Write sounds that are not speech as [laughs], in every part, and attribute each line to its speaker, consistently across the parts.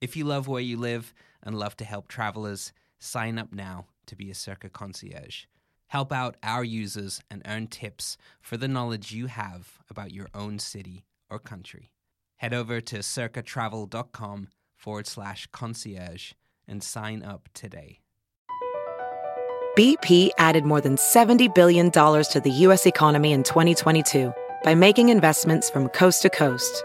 Speaker 1: If you love where you live and love to help travelers, sign up now to be a Circa concierge. Help out our users and earn tips for the knowledge you have about your own city or country. Head over to circatravel.com forward slash concierge and sign up today.
Speaker 2: BP added more than $70 billion to the U.S. economy in 2022 by making investments from coast to coast.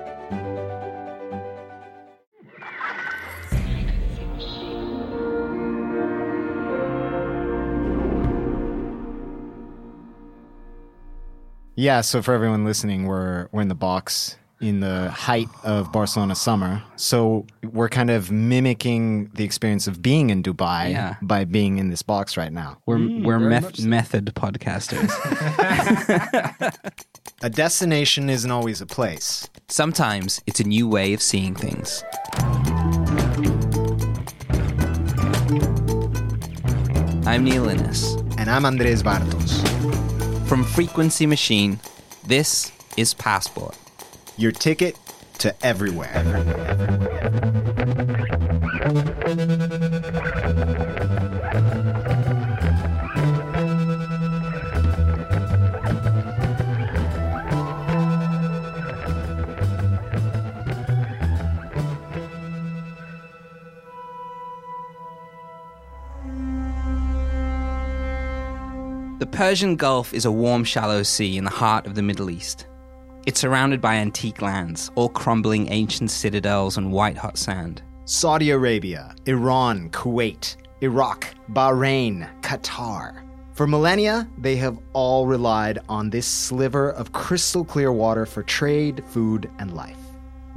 Speaker 3: Yeah, so for everyone listening, we're we're in the box in the height of Barcelona summer. So we're kind of mimicking the experience of being in Dubai
Speaker 1: Yeah.
Speaker 3: by being in this box right now.
Speaker 1: We're, mm,
Speaker 4: we're
Speaker 1: meth-
Speaker 4: so.
Speaker 1: method podcasters. [laughs]
Speaker 3: A destination isn't always a place.
Speaker 1: Sometimes it's a new way of seeing things. I'm Neil Innes.
Speaker 3: And I'm Andres Bartos.
Speaker 1: From Frequency Machine, this is Passport.
Speaker 3: Your ticket to everywhere.
Speaker 1: The Persian Gulf is a warm, shallow sea in the heart of the Middle East. It's surrounded by antique lands, all crumbling ancient citadels and white hot sand.
Speaker 3: Saudi Arabia, Iran, Kuwait, Iraq, Bahrain, Qatar. For millennia, they have all relied on this sliver of crystal clear water for trade, food, and life.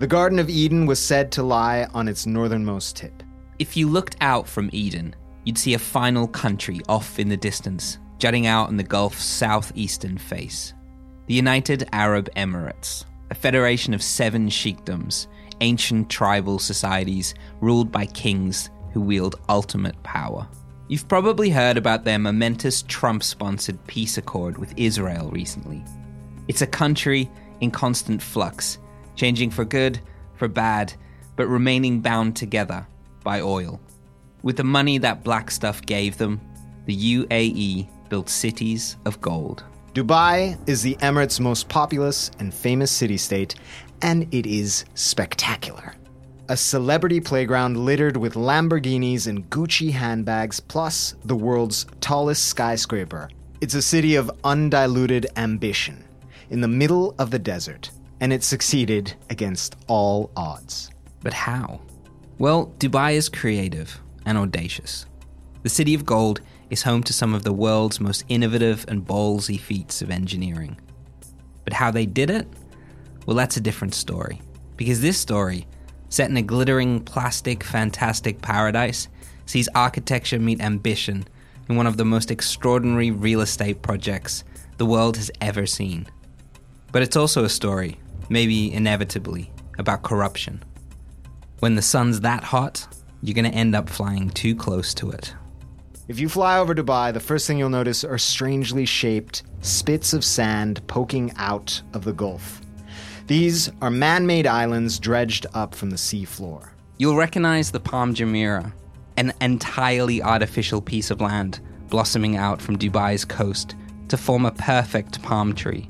Speaker 3: The Garden of Eden was said to lie on its northernmost tip.
Speaker 1: If you looked out from Eden, you'd see a final country off in the distance, jutting out on the Gulf's southeastern face. The United Arab Emirates, a federation of seven sheikdoms, ancient tribal societies ruled by kings who wield ultimate power. You've probably heard about their momentous Trump sponsored peace accord with Israel recently. It's a country in constant flux, changing for good, for bad, but remaining bound together by oil. With the money that black stuff gave them, the UAE built cities of gold.
Speaker 3: Dubai is the Emirates' most populous and famous city state, and it is spectacular. A celebrity playground littered with Lamborghinis and Gucci handbags, plus the world's tallest skyscraper. It's a city of undiluted ambition in the middle of the desert, and it succeeded against all odds.
Speaker 1: But how? Well, Dubai is creative and audacious. The City of Gold is home to some of the world's most innovative and ballsy feats of engineering. But how they did it? Well, that's a different story. Because this story, set in a glittering, plastic, fantastic paradise, sees architecture meet ambition in one of the most extraordinary real estate projects the world has ever seen. But it's also a story, maybe inevitably, about corruption. When the sun's that hot, you're going to end up flying too close to it.
Speaker 3: If you fly over Dubai, the first thing you'll notice are strangely shaped spits of sand poking out of the Gulf. These are man made islands dredged up from the seafloor.
Speaker 1: You'll recognize the Palm Jumeirah, an entirely artificial piece of land blossoming out from Dubai's coast to form a perfect palm tree.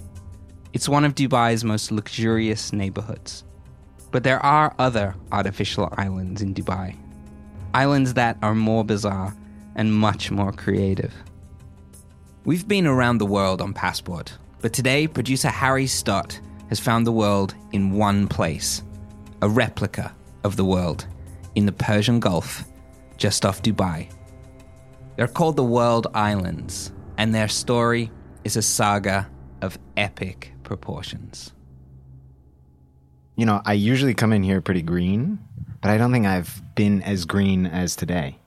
Speaker 1: It's one of Dubai's most luxurious neighborhoods. But there are other artificial islands in Dubai. Islands that are more bizarre and much more creative. We've been around the world on Passport, but today producer Harry Stott has found the world in one place a replica of the world in the Persian Gulf, just off Dubai. They're called the World Islands, and their story is a saga of epic proportions.
Speaker 3: You know, I usually come in here pretty green, but I don't think I've been as green as today.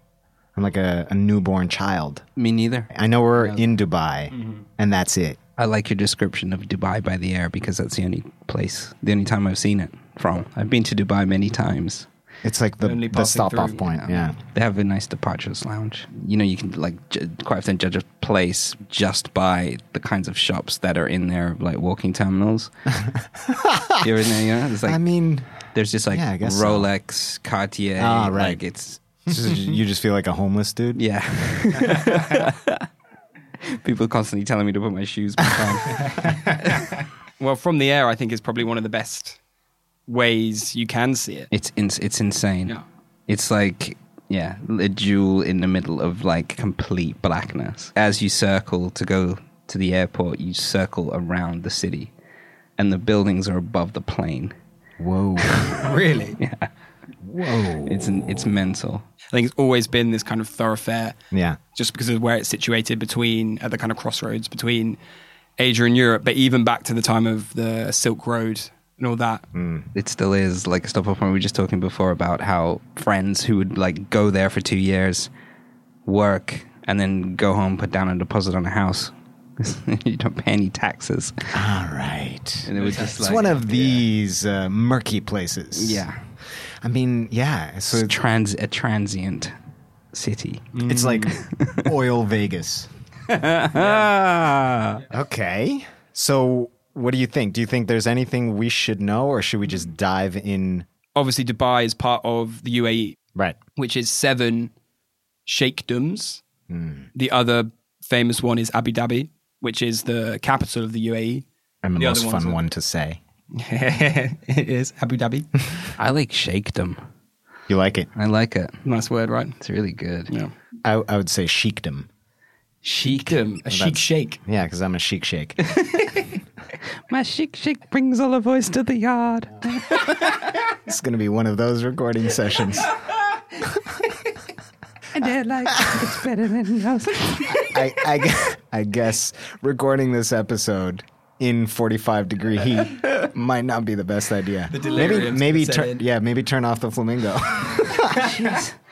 Speaker 3: I'm like a, a newborn child.
Speaker 1: Me neither.
Speaker 3: I know we're in Dubai, and that's it.
Speaker 1: I like your description of Dubai by the air because that's the only place, the only time I've seen it from. I've been to Dubai many times.
Speaker 3: It's like the,
Speaker 4: Only
Speaker 3: the
Speaker 4: passing
Speaker 3: stop off
Speaker 4: through,
Speaker 3: point. Yeah.
Speaker 1: They have a nice departures lounge. You know, you can like ju- quite often judge a place just by the kinds of shops that are in their like walking terminals. You're in there, you know. It's like
Speaker 3: I mean,
Speaker 1: there's just like
Speaker 3: yeah, I guess so.
Speaker 1: Rolex, Cartier.
Speaker 3: Ah, right.
Speaker 1: Like it's
Speaker 3: so you just feel like a homeless dude.
Speaker 1: yeah. [laughs] People constantly telling me to put my shoes back on. [laughs]
Speaker 4: Well, from the air, I think is probably one of the best ways you can see it.
Speaker 1: It's ins- it's insane.
Speaker 4: Yeah.
Speaker 1: It's like yeah, a jewel in the middle of like complete blackness. As you circle to go to the airport, you circle around the city, and the buildings are above the plane.
Speaker 3: Whoa. [laughs]
Speaker 4: Really?
Speaker 3: Whoa.
Speaker 1: It's an, it's mental.
Speaker 4: I think it's always been this kind of thoroughfare
Speaker 3: Yeah.
Speaker 4: just because of where it's situated between at the kind of crossroads between Asia and Europe, but even back to the time of the Silk Road and all that.
Speaker 1: It still is like a stop off point. We were just talking before about how friends who would like go there for two years, work, and then go home, put down a deposit on a house. [laughs] you don't pay any taxes,
Speaker 3: All right.
Speaker 1: and it was just
Speaker 3: It's
Speaker 1: like
Speaker 3: one of these uh, murky places.
Speaker 1: yeah,
Speaker 3: I mean, yeah. So
Speaker 1: it's trans a transient city.
Speaker 3: it's like [laughs] oil Vegas. [laughs] Okay. So what do you think? Do you think there's anything we should know, or should we just dive in?
Speaker 4: Obviously, Dubai is part of the UAE,
Speaker 3: Right.
Speaker 4: which is seven sheikdoms.
Speaker 3: Hmm.
Speaker 4: The other famous one is Abu Dhabi, which is the capital of the UAE.
Speaker 3: And the,
Speaker 4: The
Speaker 3: most
Speaker 4: ones
Speaker 3: fun
Speaker 4: are-
Speaker 3: one to say. [laughs]
Speaker 4: it is Abu [laughs] Dhabi.
Speaker 1: I like shakedom.
Speaker 3: You like it?
Speaker 1: I like it.
Speaker 4: nice word, right?
Speaker 1: It's really good.
Speaker 4: Yeah.
Speaker 3: I, I would say chicdom.
Speaker 4: Sheikdom, a chic shake.
Speaker 3: Yeah, because I'm a chic shake. [laughs]
Speaker 1: My chic shake brings all the voice to the yard.
Speaker 3: it's going to be one of those recording sessions.
Speaker 1: And they're like, it's better than yours.
Speaker 3: I, I, I guess recording this episode in 45 degree [laughs] heat might not be the best idea. maybe maybe
Speaker 4: set
Speaker 3: turn yeah, maybe turn off the flamingo. [laughs]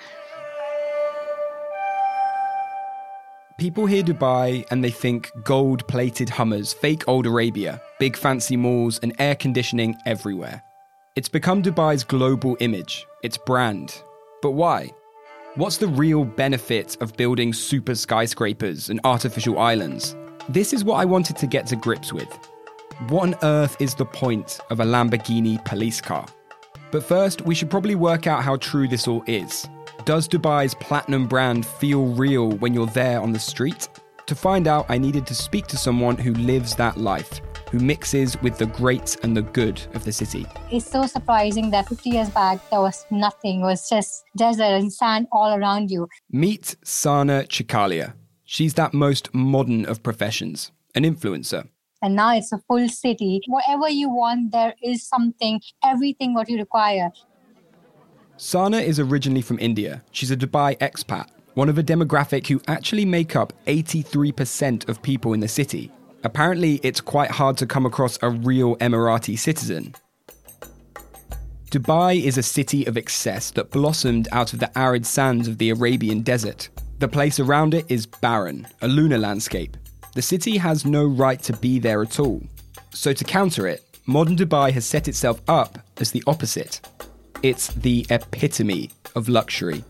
Speaker 4: People hear Dubai and they think gold plated Hummers, fake old Arabia, big fancy malls, and air conditioning everywhere. It's become Dubai's global image, its brand. But why? What's the real benefit of building super skyscrapers and artificial islands? This is what I wanted to get to grips with. What on earth is the point of a Lamborghini police car? But first, we should probably work out how true this all is. Does Dubai's platinum brand feel real when you're there on the street? To find out, I needed to speak to someone who lives that life, who mixes with the great and the good of the city.
Speaker 5: It's so surprising that 50 years back there was nothing. It was just desert and sand all around you.
Speaker 4: Meet Sana Chikalia. She's that most modern of professions, an influencer.
Speaker 5: And now it's a full city. Whatever you want, there is something, everything what you require.
Speaker 4: Sana is originally from India. She's a Dubai expat, one of a demographic who actually make up 83% of people in the city. Apparently, it's quite hard to come across a real Emirati citizen. Dubai is a city of excess that blossomed out of the arid sands of the Arabian desert. The place around it is barren, a lunar landscape. The city has no right to be there at all. So, to counter it, modern Dubai has set itself up as the opposite. It's the epitome of luxury.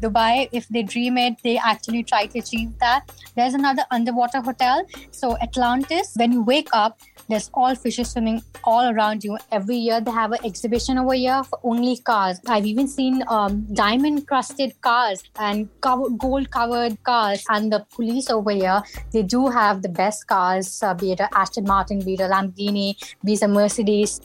Speaker 5: Dubai, if they dream it, they actually try to achieve that. There's another underwater hotel. So, Atlantis, when you wake up, There's all fishes swimming all around you. Every year they have an exhibition over here for only cars. I've even seen um, diamond crusted cars and gold covered cars. And the police over here, they do have the best cars, uh, be it a Aston Martin, be it a Lamborghini, be it a Mercedes.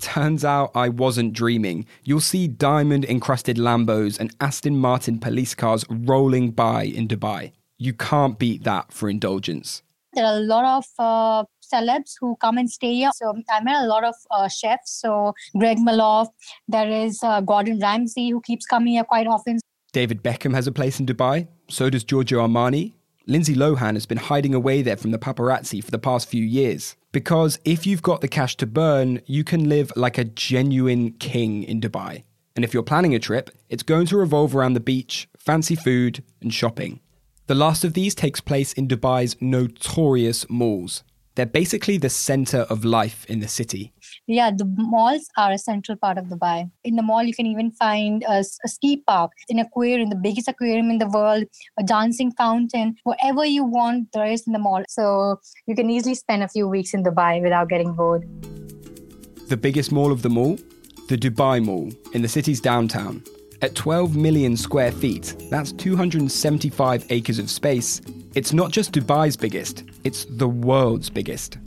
Speaker 4: Turns out I wasn't dreaming. You'll see diamond encrusted Lambos and Aston Martin police cars rolling by in Dubai. You can't beat that for indulgence.
Speaker 5: There are a lot of uh, celebs who come and stay here. So I met a lot of uh, chefs. So Greg Malouf, there is uh, Gordon Ramsay who keeps coming here quite often.
Speaker 4: David Beckham has a place in Dubai. So does Giorgio Armani. Lindsay Lohan has been hiding away there from the paparazzi for the past few years. Because if you've got the cash to burn, you can live like a genuine king in Dubai. And if you're planning a trip, it's going to revolve around the beach, fancy food, and shopping. The last of these takes place in Dubai's notorious malls. They're basically the center of life in the city.
Speaker 5: Yeah, the malls are a central part of Dubai. In the mall, you can even find a, a, ski park, an aquarium, the biggest aquarium in the world, a dancing fountain, whatever you want, there is in the mall. So you can easily spend a few weeks in Dubai without getting bored.
Speaker 4: The biggest mall of them all? The Dubai Mall in the city's downtown. At 12 million square feet, that's 275 acres of space, it's not just Dubai's biggest, it's the world's biggest.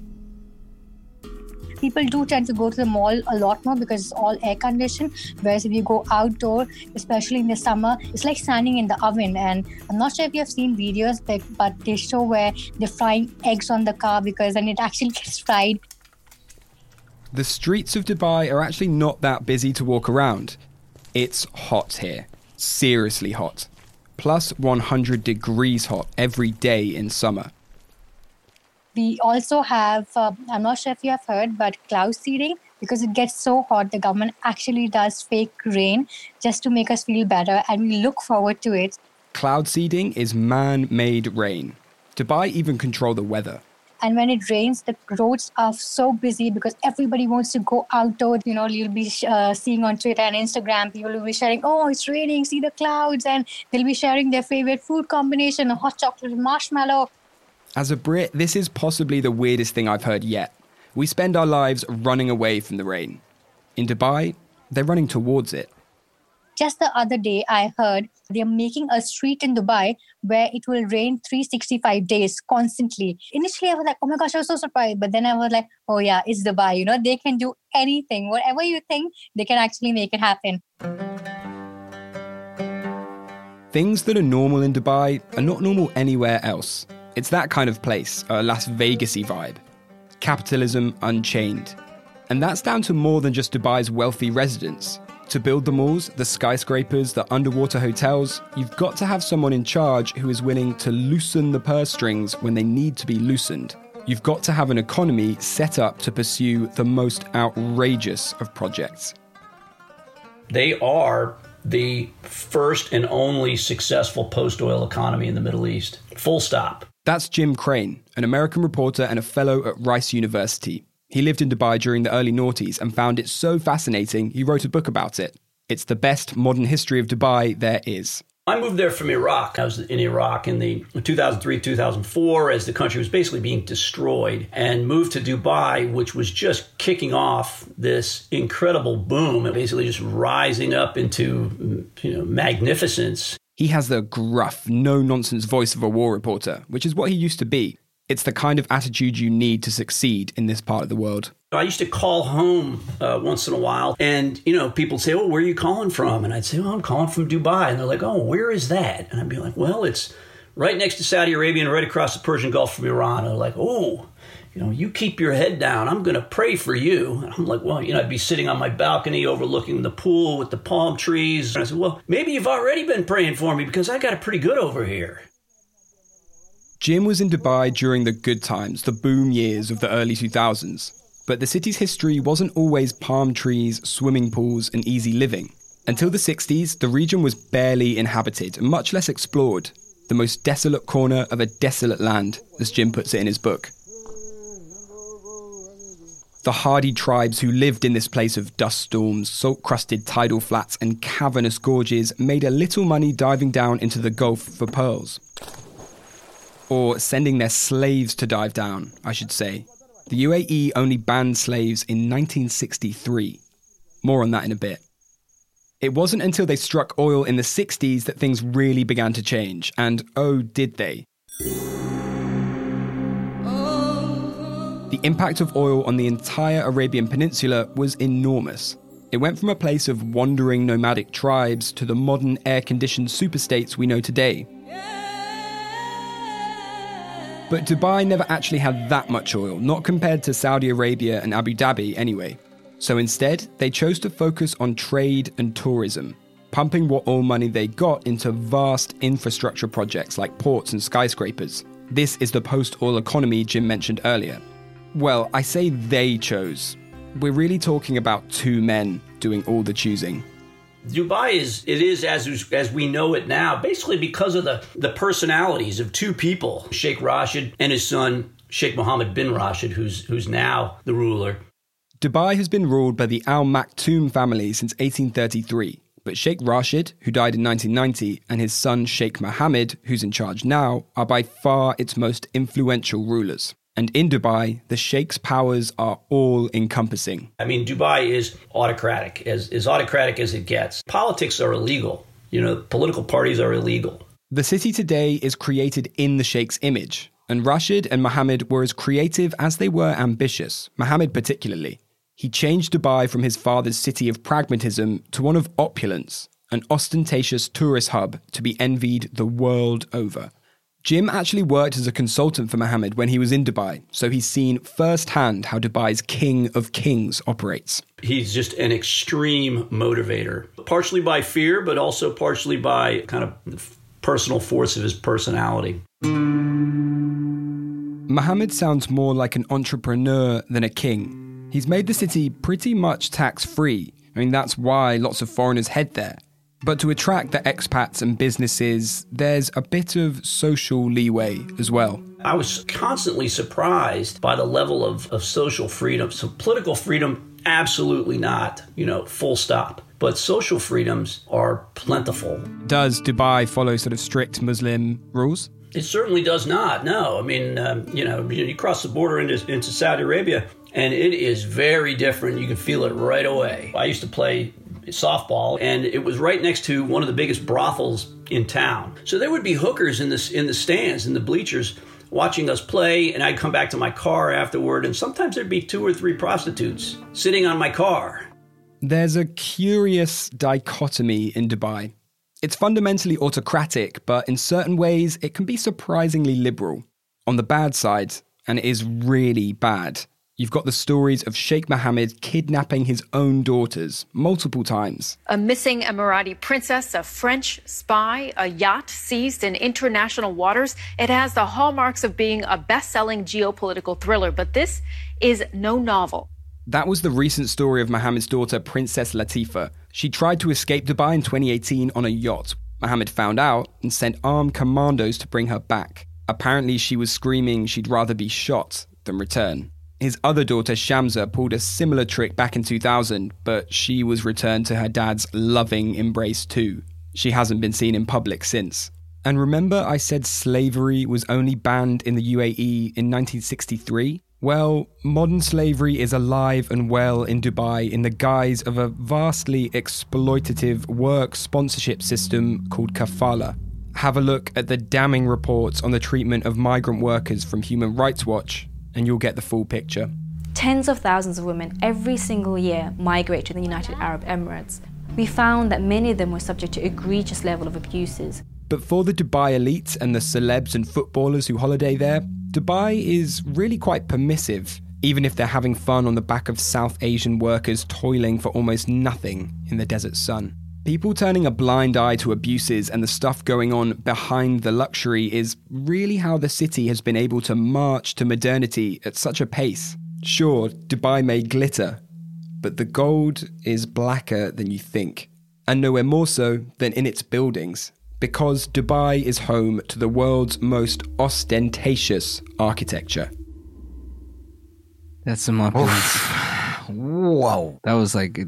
Speaker 5: People do tend to go to the mall a lot more because it's all air conditioned. Whereas if you go outdoor, especially in the summer, it's like standing in the oven. And I'm not sure if you have seen videos, but they show where they're frying eggs on the car because then it actually [laughs] gets fried.
Speaker 4: The streets of Dubai are actually not that busy to walk around. It's hot here. Seriously hot. Plus 100 degrees hot every day in summer.
Speaker 5: We also have, uh, I'm not sure if you have heard, but cloud seeding. Because it gets so hot, the government actually does fake rain just to make us feel better, and we look forward to it.
Speaker 4: Cloud seeding is man made rain. Dubai even control the weather.
Speaker 5: And when it rains, the roads are so busy because everybody wants to go outdoors. You know, you'll be uh, seeing on Twitter and Instagram, people will be sharing, oh, it's raining, see the clouds. And they'll be sharing their favorite food combination, a hot chocolate marshmallow.
Speaker 4: As a Brit, this is possibly the weirdest thing I've heard yet. We spend our lives running away from the rain. In Dubai, they're running towards it.
Speaker 5: Just the other day, I heard they're making a street in Dubai where it will rain 365 days constantly. Initially, I was like, oh my gosh, I was so surprised. But then I was like, oh yeah, it's Dubai. You know, they can do anything. Whatever you think, they can actually make it happen.
Speaker 4: Things that are normal in Dubai are not normal anywhere else. It's that kind of place, a Las Vegasy vibe. Capitalism unchained. And that's down to more than just Dubai's wealthy residents. To build the malls, the skyscrapers, the underwater hotels, you've got to have someone in charge who is willing to loosen the purse strings when they need to be loosened. You've got to have an economy set up to pursue the most outrageous of projects.
Speaker 6: They are the first and only successful post oil economy in the Middle East. Full stop.
Speaker 4: That's Jim Krane, an American reporter and a fellow at Rice University. He lived in Dubai during the early noughties and found it so fascinating he wrote a book about it. It's the best modern history of Dubai there is.
Speaker 6: I moved there from Iraq. I was in Iraq in the 2003 2004 as the country was basically being destroyed and moved to Dubai, which was just kicking off this incredible boom and basically just rising up into you know magnificence.
Speaker 4: He has the gruff, no nonsense voice of a war reporter, which is what he used to be. It's the kind of attitude you need to succeed in this part of the world.
Speaker 6: I used to call home uh, once in a while, and you know, people say, "Oh, where are you calling from?" And I'd say, "Oh, I'm calling from Dubai," and they're like, "Oh, where is that?" And I'd be like, "Well, it's right next to Saudi Arabia and right across the Persian Gulf from Iran." And they're like, "Oh." You know, you keep your head down. I'm going to pray for you. And I'm like, well, you know, I'd be sitting on my balcony overlooking the pool with the palm trees. And I said, well, maybe you've already been praying for me because I got it pretty good over here.
Speaker 4: Jim was in Dubai during the good times, the boom years of the early 2000s. But the city's history wasn't always palm trees, swimming pools, and easy living. Until the 60s, the region was barely inhabited and much less explored. The most desolate corner of a desolate land, as Jim puts it in his book. The hardy tribes who lived in this place of dust storms, salt crusted tidal flats, and cavernous gorges made a little money diving down into the Gulf for pearls. Or sending their slaves to dive down, I should say. The UAE only banned slaves in 1963. More on that in a bit. It wasn't until they struck oil in the 60s that things really began to change, and oh, did they. The impact of oil on the entire Arabian Peninsula was enormous. It went from a place of wandering nomadic tribes to the modern air conditioned superstates we know today. But Dubai never actually had that much oil, not compared to Saudi Arabia and Abu Dhabi anyway. So instead, they chose to focus on trade and tourism, pumping what oil money they got into vast infrastructure projects like ports and skyscrapers. This is the post oil economy Jim mentioned earlier. Well, I say they chose. We're really talking about two men doing all the choosing.
Speaker 6: Dubai is it is as as we know it now, basically because of the the personalities of two people, Sheikh Rashid and his son Sheikh Mohammed bin Rashid, who's who's now the ruler.
Speaker 4: Dubai has been ruled by the Al Maktoum family since 1833, but Sheikh Rashid, who died in 1990, and his son Sheikh Mohammed, who's in charge now, are by far its most influential rulers. And in Dubai, the Sheikh's powers are all encompassing.
Speaker 6: I mean, Dubai is autocratic, as, as autocratic as it gets. Politics are illegal. You know, political parties are illegal.
Speaker 4: The city today is created in the Sheikh's image, and Rashid and Mohammed were as creative as they were ambitious, Mohammed particularly. He changed Dubai from his father's city of pragmatism to one of opulence, an ostentatious tourist hub to be envied the world over. Jim actually worked as a consultant for Mohammed when he was in Dubai, so he's seen firsthand how Dubai's king of kings operates.
Speaker 6: He's just an extreme motivator, partially by fear, but also partially by kind of personal force of his personality.
Speaker 4: Mohammed sounds more like an entrepreneur than a king. He's made the city pretty much tax free. I mean, that's why lots of foreigners head there. But to attract the expats and businesses, there's a bit of social leeway as well.
Speaker 6: I was constantly surprised by the level of, of social freedom. So, political freedom, absolutely not, you know, full stop. But social freedoms are plentiful.
Speaker 4: Does Dubai follow sort of strict Muslim rules?
Speaker 6: It certainly does not. No, I mean, um, you know, you cross the border into, into Saudi Arabia, and it is very different. You can feel it right away. I used to play softball, and it was right next to one of the biggest brothels in town. So there would be hookers in the in the stands in the bleachers watching us play, and I'd come back to my car afterward, and sometimes there'd be two or three prostitutes sitting on my car.
Speaker 4: There's a curious dichotomy in Dubai. It's fundamentally autocratic, but in certain ways, it can be surprisingly liberal. On the bad side, and it is really bad, You've got the stories of Sheikh Mohammed kidnapping his own daughters multiple times.
Speaker 7: A missing Emirati princess, a French spy, a yacht seized in international waters. It has the hallmarks of being a best selling geopolitical thriller, but this is no novel.
Speaker 4: That was the recent story of Mohammed's daughter, Princess Latifa. She tried to escape Dubai in 2018 on a yacht. Mohammed found out and sent armed commandos to bring her back. Apparently, she was screaming she'd rather be shot than return. His other daughter, Shamsa, pulled a similar trick back in 2000, but she was returned to her dad's loving embrace too. She hasn't been seen in public since. And remember, I said slavery was only banned in the UAE in 1963? Well, modern slavery is alive and well in Dubai in the guise of a vastly exploitative work sponsorship system called kafala. Have a look at the damning reports on the treatment of migrant workers from Human Rights Watch and you'll get the full picture.
Speaker 8: Tens of thousands of women every single year migrate to the United Arab Emirates. We found that many of them were subject to egregious level of abuses.
Speaker 4: But for the Dubai elites and the celebs and footballers who holiday there, Dubai is really quite permissive, even if they're having fun on the back of South Asian workers toiling for almost nothing in the desert sun. People turning a blind eye to abuses and the stuff going on behind the luxury is really how the city has been able to march to modernity at such a pace. Sure, Dubai may glitter, but the gold is blacker than you think, and nowhere more so than in its buildings, because Dubai is home to the world's most ostentatious architecture.
Speaker 1: That's some opulence.
Speaker 3: Whoa.
Speaker 1: That was like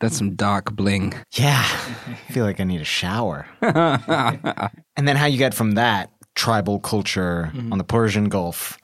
Speaker 1: that's some dark bling.
Speaker 3: Yeah. I feel like I need a shower. [laughs] and then how you get from that tribal culture
Speaker 1: Mm-hmm.
Speaker 3: on the Persian Gulf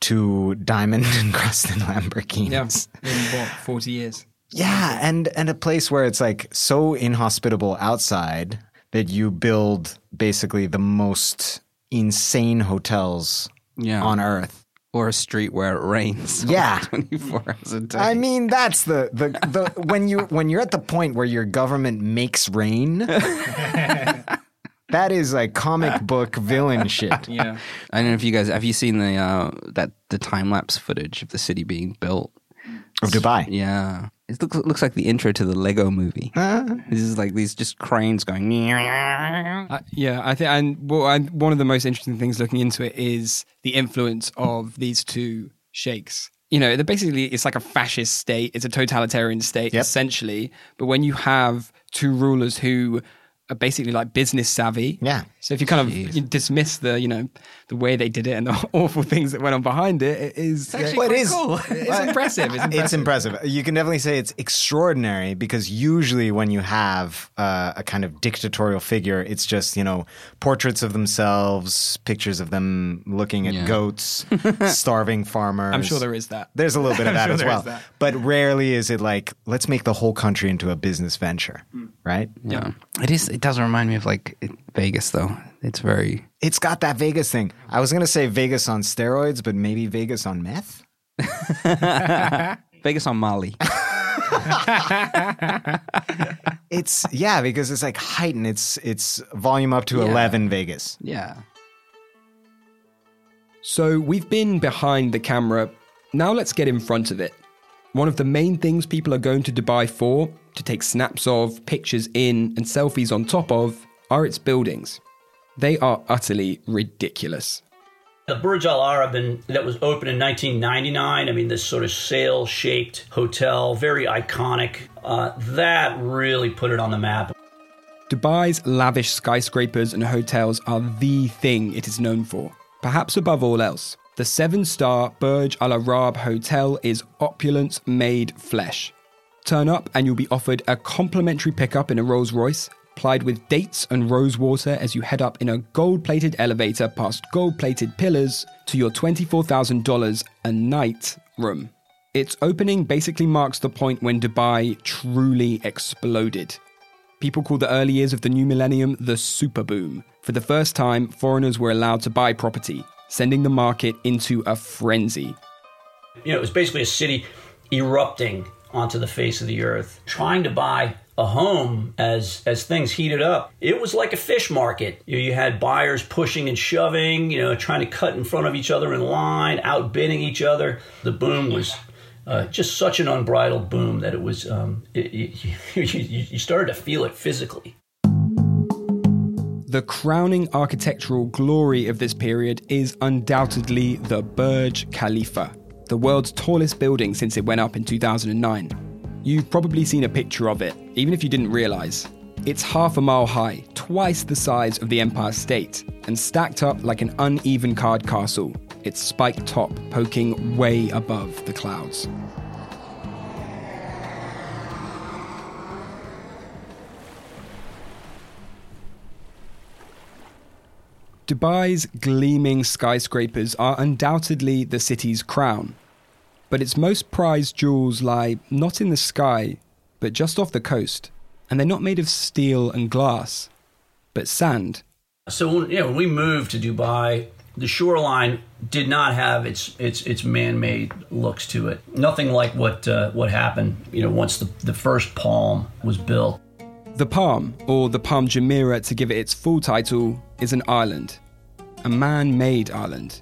Speaker 3: to diamond [laughs] encrusted Lamborghinis.
Speaker 4: Yeah, in what, 40 years?
Speaker 3: Yeah, and and a place where it's like so inhospitable outside that you build basically the most insane hotels
Speaker 1: Yeah.
Speaker 3: on earth.
Speaker 1: Or a street where it rains. [laughs]
Speaker 3: Yeah.
Speaker 1: 24 hours a day.
Speaker 3: I mean, that's the the, the when you when you're at the point where your government makes rain. [laughs] that is like comic book villain shit.
Speaker 4: Yeah.
Speaker 1: I don't know if you guys have you seen the uh, that the time lapse footage of the city being built.
Speaker 3: Of Dubai.
Speaker 1: Yeah, it looks looks like the intro to the Lego Movie. This is like these just cranes going.
Speaker 4: Uh, yeah, I think, and well, I, one of the most interesting things looking into it is the influence of these two sheikhs. You know, they're basically it's like a fascist state. It's a totalitarian state,
Speaker 3: Yep.
Speaker 4: essentially. But when you have two rulers who are basically like business savvy,
Speaker 3: Yeah.
Speaker 4: So if you kind of you dismiss the, you know, the way they did it and the [laughs] awful things that went on behind it, it is
Speaker 3: Well, it is. [laughs]
Speaker 4: It's impressive. It's [laughs] impressive.
Speaker 3: It's impressive. You can definitely say it's extraordinary because usually when you have uh, a kind of dictatorial figure, it's just you know portraits of themselves, pictures of them looking at
Speaker 1: Yeah.
Speaker 3: goats, starving farmers.
Speaker 4: I'm sure there is that.
Speaker 3: There's a little bit of that
Speaker 4: sure
Speaker 3: as well,
Speaker 4: that.
Speaker 3: but rarely is it like let's make the whole country into a business venture,
Speaker 4: Hmm.
Speaker 3: right?
Speaker 1: Yeah, it is. It does remind me of like Vegas, though. It's very.
Speaker 3: It's got that Vegas thing. I was gonna say Vegas on steroids, but maybe Vegas on meth. [laughs]
Speaker 1: Vegas on Molly. [laughs]
Speaker 3: It's yeah, because it's like heightened. It's it's volume up to
Speaker 1: Yeah.
Speaker 3: eleven Vegas.
Speaker 1: yeah.
Speaker 4: So we've been behind the camera. Now let's get in front of it. One of the main things people are going to Dubai for, to take snaps of, pictures in, and selfies on top of, are its buildings. They are utterly ridiculous.
Speaker 6: The Burj Al Arab in, that was opened in 1999. I mean, this sort of sail shaped hotel, very iconic. Uh, that really put it on the map.
Speaker 4: Dubai's lavish skyscrapers and hotels are the thing it is known for. Perhaps above all else, the seven star Burj Al Arab Hotel is opulence made flesh. Turn up and you'll be offered a complimentary pickup in a Rolls Royce, plied with dates and rose water as you head up in a gold plated elevator past gold plated pillars to your $24,000 a night room. Its opening basically marks the point when Dubai truly exploded. People call the early years of the new millennium the super boom. For the first time, foreigners were allowed to buy property, sending the market into a frenzy.
Speaker 6: You know, it was basically a city erupting onto the face of the earth, trying to buy a home as as things heated up. It was like a fish market. You, you had buyers pushing and shoving, you know, trying to cut in front of each other in line, outbidding each other. The boom was uh, just such an unbridled boom that it was. Um, it, [laughs] you, you, you started to feel it physically.
Speaker 4: The crowning architectural glory of this period is undoubtedly the Burj Khalifa, the world's tallest building since it went up in 2009. You've probably seen a picture of it, even if you didn't realize. It's half a mile high, twice the size of the Empire State, and stacked up like an uneven card castle, its spiked top poking way above the clouds. Dubai's gleaming skyscrapers are undoubtedly the city's crown. But its most prized jewels lie not in the sky, but just off the coast. And they're not made of steel and glass, but sand.
Speaker 6: So know, when we moved to Dubai, the shoreline did not have its its its man-made looks to it. Nothing like what uh, what happened, you know, once the, the first palm was built.
Speaker 4: The Palm, or the Palm Jumeirah to give it its full title, is an island. A man made island.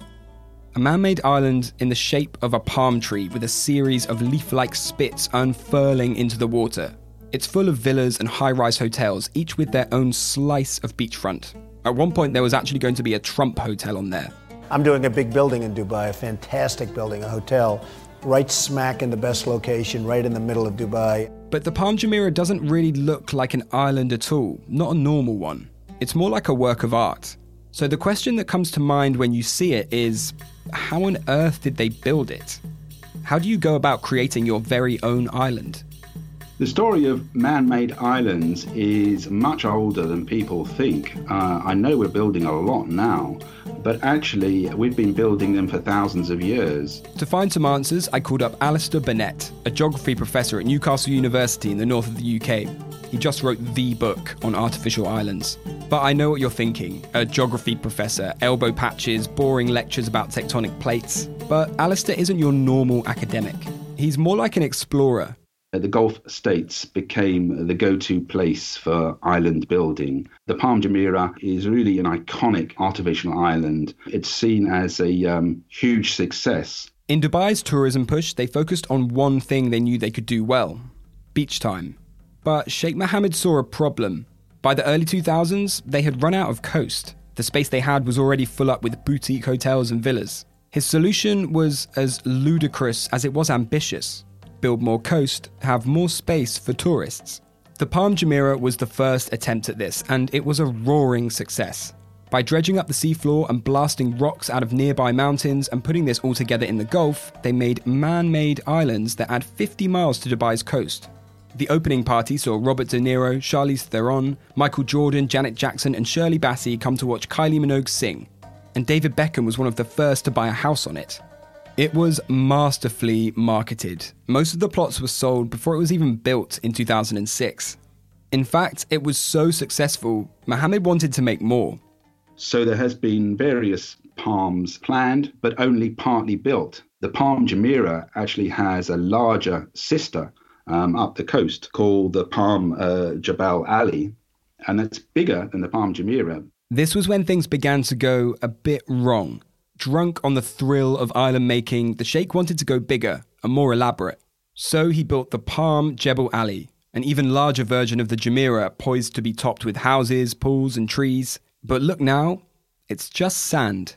Speaker 4: A man made island in the shape of a palm tree with a series of leaf like spits unfurling into the water. It's full of villas and high rise hotels, each with their own slice of beachfront. At one point, there was actually going to be a Trump hotel on there.
Speaker 9: I'm doing a big building in Dubai, a fantastic building, a hotel, right smack in the best location, right in the middle of Dubai.
Speaker 4: But the Palm Jumeirah doesn't really look like an island at all, not a normal one. It's more like a work of art. So the question that comes to mind when you see it is how on earth did they build it? How do you go about creating your very own island?
Speaker 10: The story of man made islands is much older than people think. Uh, I know we're building a lot now, but actually, we've been building them for thousands of years.
Speaker 4: To find some answers, I called up Alastair Bonnett, a geography professor at Newcastle University in the north of the UK. He just wrote the book on artificial islands. But I know what you're thinking a geography professor, elbow patches, boring lectures about tectonic plates. But Alastair isn't your normal academic. He's more like an explorer
Speaker 10: the Gulf states became the go to place for island building. The Palm Jumeirah is really an iconic artificial island. It's seen as a um, huge success.
Speaker 4: In Dubai's tourism push, they focused on one thing they knew they could do well beach time. But Sheikh Mohammed saw a problem. By the early 2000s, they had run out of coast. The space they had was already full up with boutique hotels and villas. His solution was as ludicrous as it was ambitious build more coast, have more space for tourists. The Palm Jumeirah was the first attempt at this, and it was a roaring success. By dredging up the seafloor and blasting rocks out of nearby mountains and putting this all together in the Gulf, they made man made islands that add 50 miles to Dubai's coast. The opening party saw Robert De Niro, Charlize Theron, Michael Jordan, Janet Jackson, and Shirley Bassey come to watch Kylie Minogue sing. And David Beckham was one of the first to buy a house on it. It was masterfully marketed. Most of the plots were sold before it was even built in 2006. In fact, it was so successful, Mohammed wanted to make more.
Speaker 10: So there has been various palms planned, but only partly built. The Palm Jumeirah actually has a larger sister um, up the coast called the Palm uh, Jebel Ali, and that's bigger than the Palm Jumeirah.
Speaker 4: This was when things began to go a bit wrong. Drunk on the thrill of island making, the Sheikh wanted to go bigger and more elaborate. So he built the Palm Jebel Ali, an even larger version of the Jumeirah poised to be topped with houses, pools, and trees. But look now, it's just sand.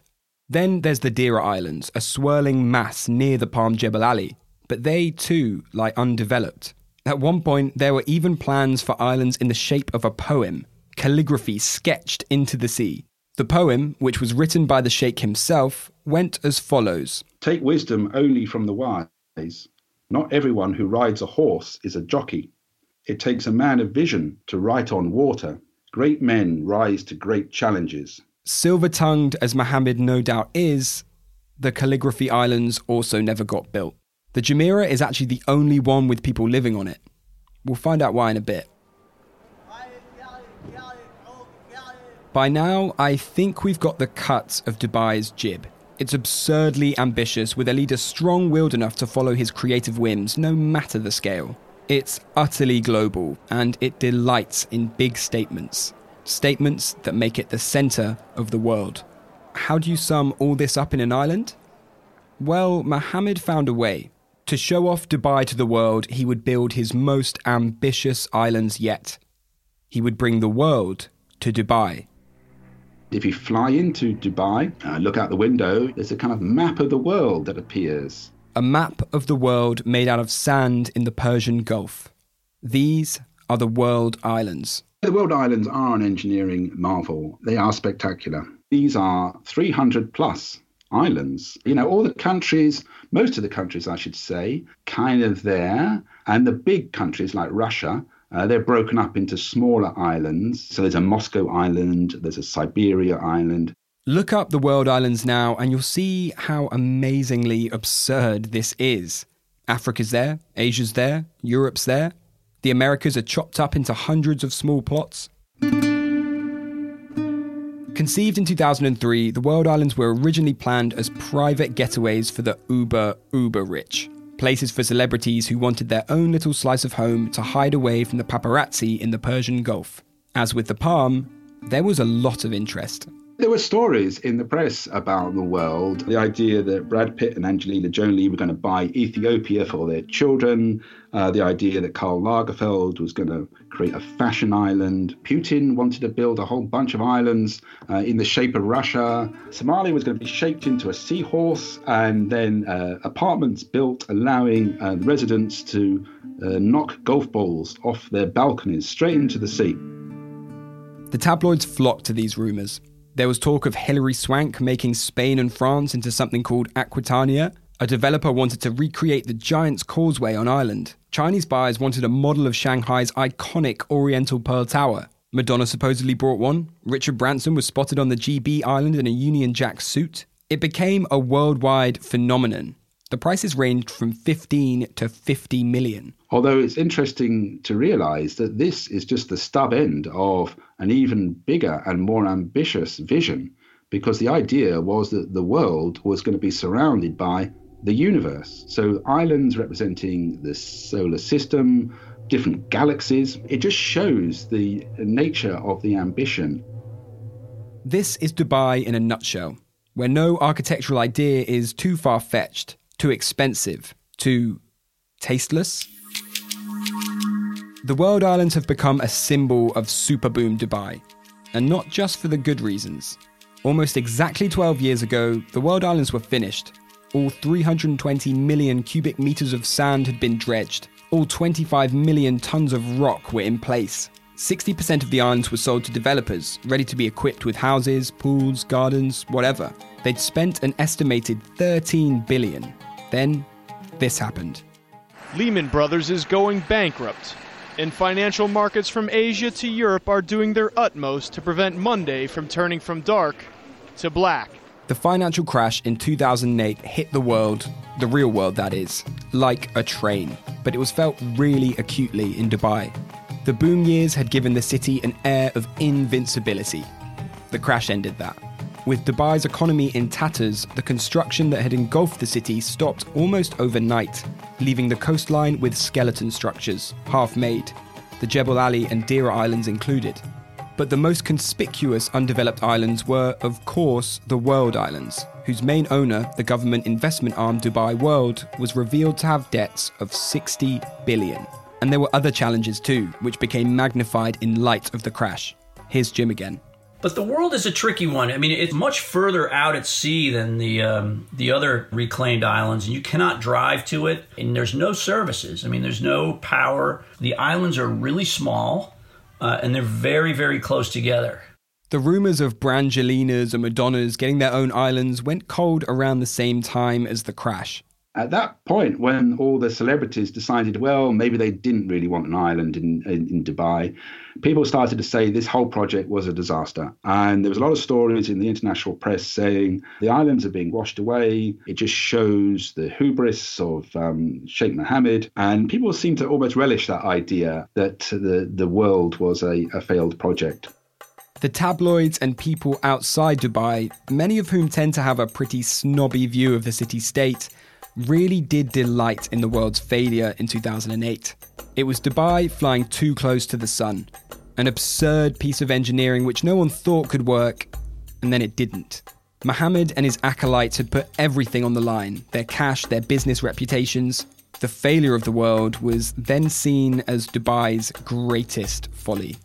Speaker 4: Then there's the Deira Islands, a swirling mass near the Palm Jebel Ali, but they too lie undeveloped. At one point, there were even plans for islands in the shape of a poem, calligraphy sketched into the sea. The poem, which was written by the Sheikh himself, went as follows
Speaker 10: Take wisdom only from the wise. Not everyone who rides a horse is a jockey. It takes a man of vision to write on water. Great men rise to great challenges.
Speaker 4: Silver tongued as Mohammed no doubt is, the Calligraphy Islands also never got built. The Jumeirah is actually the only one with people living on it. We'll find out why in a bit. By now, I think we've got the cut of Dubai's jib. It's absurdly ambitious, with a leader strong willed enough to follow his creative whims, no matter the scale. It's utterly global, and it delights in big statements. Statements that make it the centre of the world. How do you sum all this up in an island? Well, Mohammed found a way. To show off Dubai to the world, he would build his most ambitious islands yet. He would bring the world to Dubai.
Speaker 10: If you fly into Dubai, uh, look out the window, there's a kind of map of the world that appears.
Speaker 4: A map of the world made out of sand in the Persian Gulf. These are the world islands.
Speaker 10: The world islands are an engineering marvel. They are spectacular. These are 300 plus islands. You know, all the countries, most of the countries, I should say, kind of there. And the big countries like Russia uh, they're broken up into smaller islands. So there's a Moscow Island, there's a Siberia Island.
Speaker 4: Look up the world islands now, and you'll see how amazingly absurd this is. Africa's there, Asia's there, Europe's there. The Americas are chopped up into hundreds of small plots. Conceived in 2003, the World Islands were originally planned as private getaways for the uber, uber rich places for celebrities who wanted their own little slice of home to hide away from the paparazzi in the Persian Gulf. As with the Palm, there was a lot of interest.
Speaker 10: There were stories in the press about the world. The idea that Brad Pitt and Angelina Jolie were going to buy Ethiopia for their children. Uh, the idea that Karl Lagerfeld was going to create a fashion island. Putin wanted to build a whole bunch of islands uh, in the shape of Russia. Somalia was going to be shaped into a seahorse, and then uh, apartments built allowing uh, residents to uh, knock golf balls off their balconies straight into the sea.
Speaker 4: The tabloids flocked to these rumours. There was talk of Hilary Swank making Spain and France into something called Aquitania. A developer wanted to recreate the Giant's Causeway on Ireland. Chinese buyers wanted a model of Shanghai's iconic Oriental Pearl Tower. Madonna supposedly brought one. Richard Branson was spotted on the GB island in a Union Jack suit. It became a worldwide phenomenon. The prices ranged from 15 to 50 million.
Speaker 10: Although it's interesting to realize that this is just the stub end of an even bigger and more ambitious vision, because the idea was that the world was going to be surrounded by the universe. So, islands representing the solar system, different galaxies, it just shows the nature of the ambition.
Speaker 4: This is Dubai in a nutshell, where no architectural idea is too far fetched, too expensive, too tasteless. The World Islands have become a symbol of superboom Dubai, and not just for the good reasons. Almost exactly 12 years ago, the World Islands were finished. All 320 million cubic meters of sand had been dredged. All 25 million tons of rock were in place. 60% of the islands were sold to developers, ready to be equipped with houses, pools, gardens, whatever. They'd spent an estimated 13 billion. Then, this happened.
Speaker 11: Lehman Brothers is going bankrupt, and financial markets from Asia to Europe are doing their utmost to prevent Monday from turning from dark to black.
Speaker 4: The financial crash in 2008 hit the world, the real world that is, like a train, but it was felt really acutely in Dubai. The boom years had given the city an air of invincibility. The crash ended that. With Dubai's economy in tatters, the construction that had engulfed the city stopped almost overnight, leaving the coastline with skeleton structures, half made, the Jebel Ali and Deira Islands included. But the most conspicuous undeveloped islands were, of course, the World Islands, whose main owner, the government investment arm Dubai World, was revealed to have debts of 60 billion. And there were other challenges too, which became magnified in light of the crash. Here's Jim again.
Speaker 6: But the world is a tricky one. I mean, it's much further out at sea than the um, the other reclaimed islands, and you cannot drive to it. And there's no services. I mean, there's no power. The islands are really small, uh, and they're very, very close together.
Speaker 4: The rumours of Brangelinas and Madonnas getting their own islands went cold around the same time as the crash.
Speaker 10: At that point, when all the celebrities decided, well, maybe they didn't really want an island in, in, in, Dubai, people started to say this whole project was a disaster. And there was a lot of stories in the international press saying the islands are being washed away. It just shows the hubris of um, Sheikh Mohammed. And people seem to almost relish that idea that the, the world was a, a failed project.
Speaker 4: The tabloids and people outside Dubai, many of whom tend to have a pretty snobby view of the city state, really did delight in the world's failure in 2008. It was Dubai flying too close to the sun, an absurd piece of engineering which no one thought could work, and then it didn't. Mohammed and his acolytes had put everything on the line their cash, their business reputations. The failure of the world was then seen as Dubai's greatest folly.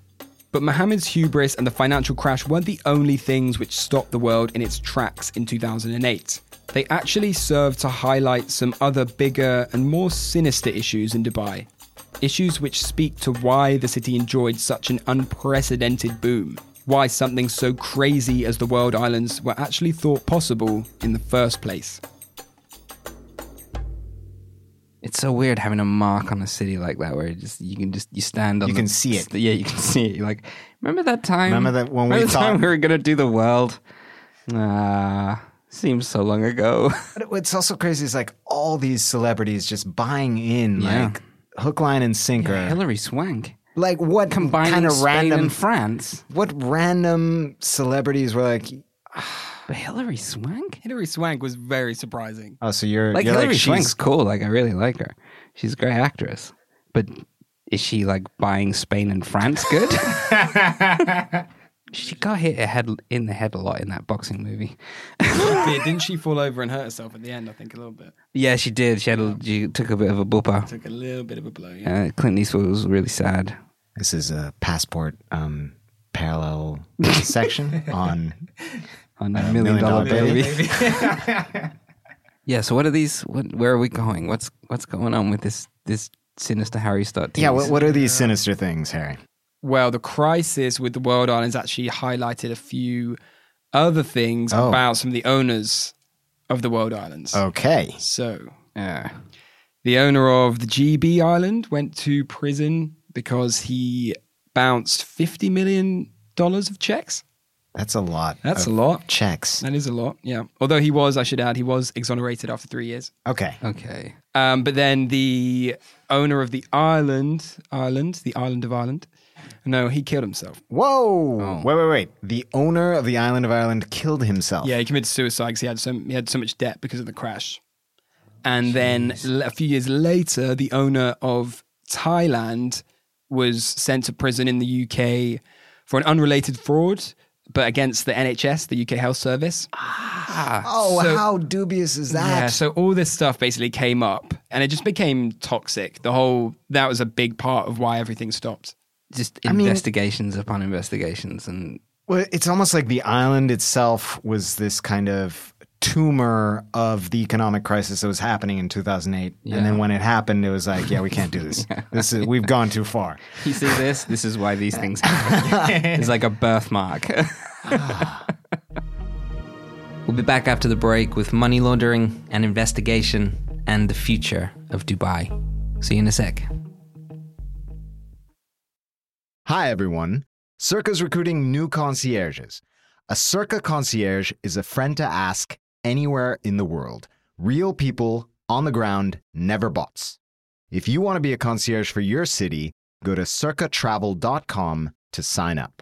Speaker 4: But Mohammed's hubris and the financial crash weren't the only things which stopped the world in its tracks in 2008 they actually serve to highlight some other bigger and more sinister issues in Dubai. Issues which speak to why the city enjoyed such an unprecedented boom. Why something so crazy as the World Islands were actually thought possible in the first place.
Speaker 1: It's so weird having a mark on a city like that, where you just you can just you stand on.
Speaker 3: You
Speaker 1: the,
Speaker 3: can see it.
Speaker 1: Yeah, you can [laughs] see it. You're like, remember that time?
Speaker 3: Remember that when we
Speaker 1: remember the
Speaker 3: thought-
Speaker 1: time we were gonna do the world? Ah, seems so long ago. [laughs]
Speaker 3: But what's also crazy is like all these celebrities just buying in,
Speaker 1: Yeah.
Speaker 3: like hook, line, and sinker.
Speaker 1: Hilary Swank
Speaker 3: like what
Speaker 1: combining
Speaker 3: kind of
Speaker 1: Spain
Speaker 3: random?
Speaker 1: and France.
Speaker 3: what random celebrities were like? [sighs]
Speaker 1: But Hilary Swank?
Speaker 4: Hilary Swank was very surprising.
Speaker 3: Oh, so you're
Speaker 1: Like
Speaker 3: you're
Speaker 1: Hilary
Speaker 3: like
Speaker 1: Swank's
Speaker 3: she's
Speaker 1: cool. Like I really like her. She's a great actress. But is she like buying Spain and France good? [laughs] [laughs] she got hit head in the head a lot in that boxing movie. [laughs]
Speaker 4: Yeah, Didn't she fall over and hurt herself at the end? I think a little bit.
Speaker 1: Yeah, she did. She had a, she took a bit of a booper.
Speaker 4: Took a little bit of a blow. Yeah.
Speaker 1: Uh, Clint Eastwood was really sad.
Speaker 3: This is a passport um, parallel [laughs] section on [laughs]
Speaker 1: on a million
Speaker 3: Million
Speaker 1: dollar
Speaker 3: Dollar
Speaker 1: baby.
Speaker 3: Baby.
Speaker 1: yeah. So what are these? What, where are we going? What's what's going on with this this sinister Harry Stott?
Speaker 3: yeah. What, what are these sinister things, Harry?
Speaker 4: Well, the crisis with the World Islands actually highlighted a few other things
Speaker 3: Oh.
Speaker 4: about some of the owners of the World Islands.
Speaker 3: Okay.
Speaker 4: So,
Speaker 1: Yeah.
Speaker 4: The owner of the GB Island went to prison because he bounced $50 million of checks.
Speaker 3: That's a lot.
Speaker 4: That's a lot.
Speaker 3: Checks.
Speaker 4: That is a lot, yeah. Although he was, I should add, he was exonerated after three years.
Speaker 3: Okay.
Speaker 1: Okay.
Speaker 4: Um, but then the owner of the island, Ireland, the island of Ireland, no, he killed himself.
Speaker 3: Whoa! Wait, wait, wait. The owner of the island of Ireland killed himself.
Speaker 4: Yeah, he committed suicide because he had so he had so much debt because of the crash. And then a few years later, the owner of Thailand was sent to prison in the UK for an unrelated fraud, but against the NHS, the UK Health Service.
Speaker 3: Ah, Oh,
Speaker 4: So-
Speaker 3: how dubious is that?
Speaker 4: Yeah, so all this stuff basically came up and it just became toxic. The whole that was a big part of why everything stopped.
Speaker 1: Just
Speaker 3: I mean-
Speaker 1: investigations upon investigations, and
Speaker 3: Well, it's almost like the island itself was this kind of tumor of the economic crisis that was happening in 2008. And then when it happened, it was like, yeah, we can't do [laughs] this. This is we've gone too far. [laughs]
Speaker 1: you see this. This is why these things happen. [laughs] it's like a birthmark. [sighs] we'll be back after the break with money laundering and investigation and the future of Dubai. See you in a sec.
Speaker 3: Hi, everyone. Circa's recruiting new concierges. A Circa concierge is a friend to ask anywhere in the world. Real people on the ground, never bots. If you want to be a concierge for your city, go to circatravel.com to sign up.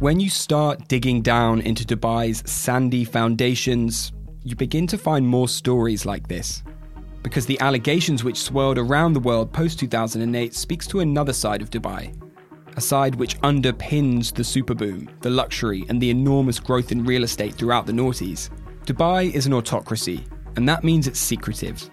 Speaker 4: When you start digging down into Dubai's sandy foundations, you begin to find more stories like this. Because the allegations which swirled around the world post 2008 speaks to another side of Dubai. A side which underpins the superboom, the luxury, and the enormous growth in real estate throughout the noughties. Dubai is an autocracy, and that means it's secretive.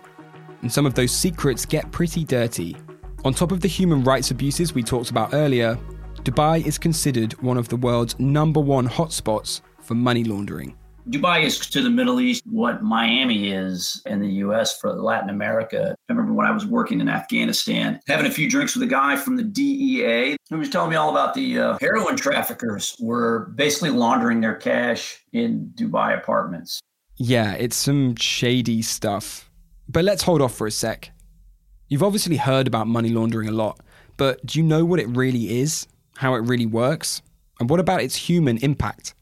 Speaker 4: And some of those secrets get pretty dirty. On top of the human rights abuses we talked about earlier, Dubai is considered one of the world's number one hotspots for money laundering.
Speaker 6: Dubai is to the Middle East what Miami is in the US for Latin America. I remember when I was working in Afghanistan, having a few drinks with a guy from the DEA who was telling me all about the uh, heroin traffickers were basically laundering their cash in Dubai apartments.
Speaker 4: Yeah, it's some shady stuff. But let's hold off for a sec. You've obviously heard about money laundering a lot, but do you know what it really is? How it really works? And what about its human impact?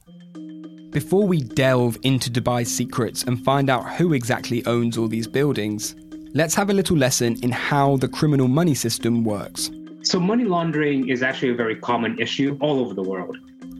Speaker 4: Before we delve into Dubai's secrets and find out who exactly owns all these buildings, let's have a little lesson in how the criminal money system works.
Speaker 12: So, money laundering is actually a very common issue all over the world.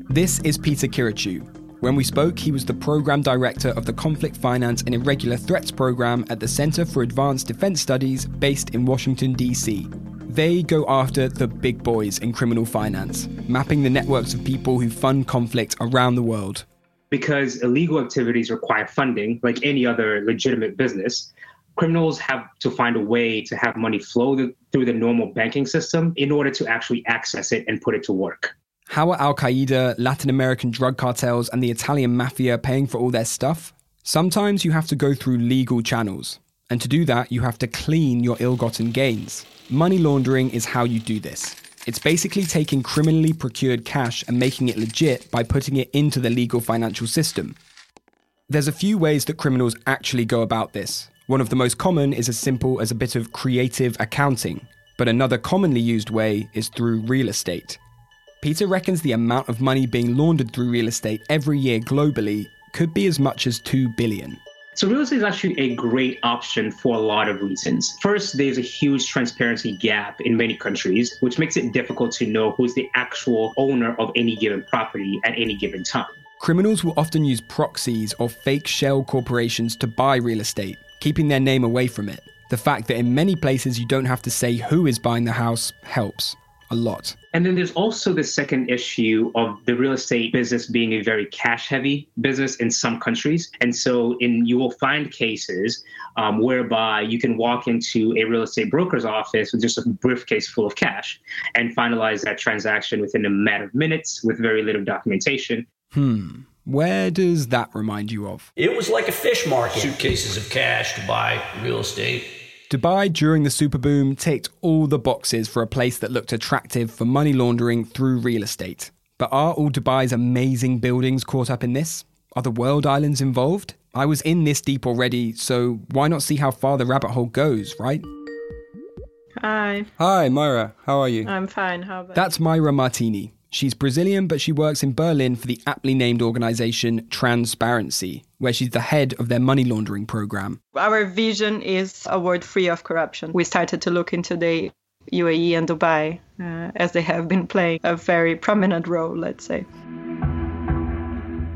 Speaker 4: This is Peter Kirichu. When we spoke, he was the program director of the Conflict Finance and Irregular Threats program at the Center for Advanced Defense Studies based in Washington, D.C. They go after the big boys in criminal finance, mapping the networks of people who fund conflict around the world.
Speaker 12: Because illegal activities require funding, like any other legitimate business, criminals have to find a way to have money flow through the normal banking system in order to actually access it and put it to work.
Speaker 4: How are Al Qaeda, Latin American drug cartels, and the Italian mafia paying for all their stuff? Sometimes you have to go through legal channels. And to do that, you have to clean your ill gotten gains. Money laundering is how you do this. It's basically taking criminally procured cash and making it legit by putting it into the legal financial system. There's a few ways that criminals actually go about this. One of the most common is as simple as a bit of creative accounting, but another commonly used way is through real estate. Peter reckons the amount of money being laundered through real estate every year globally could be as much as 2 billion.
Speaker 12: So, real estate is actually a great option for a lot of reasons. First, there's a huge transparency gap in many countries, which makes it difficult to know who's the actual owner of any given property at any given time.
Speaker 4: Criminals will often use proxies or fake shell corporations to buy real estate, keeping their name away from it. The fact that in many places you don't have to say who is buying the house helps. A a lot.
Speaker 12: And then there's also the second issue of the real estate business being a very cash heavy business in some countries. And so in you will find cases um, whereby you can walk into a real estate broker's office with just a briefcase full of cash and finalize that transaction within a matter of minutes with very little documentation.
Speaker 4: Hmm. Where does that remind you of?
Speaker 6: It was like a fish market. Suitcases of cash to buy real estate.
Speaker 4: Dubai during the super boom ticked all the boxes for a place that looked attractive for money laundering through real estate. But are all Dubai's amazing buildings caught up in this? Are the world islands involved? I was in this deep already, so why not see how far the rabbit hole goes, right?
Speaker 13: Hi.
Speaker 4: Hi, Myra. How are you?
Speaker 13: I'm fine. How about
Speaker 4: That's Myra Martini. She's Brazilian, but she works in Berlin for the aptly named organization Transparency, where she's the head of their money laundering program.
Speaker 13: Our vision is a world free of corruption. We started to look into the UAE and Dubai uh, as they have been playing a very prominent role, let's say.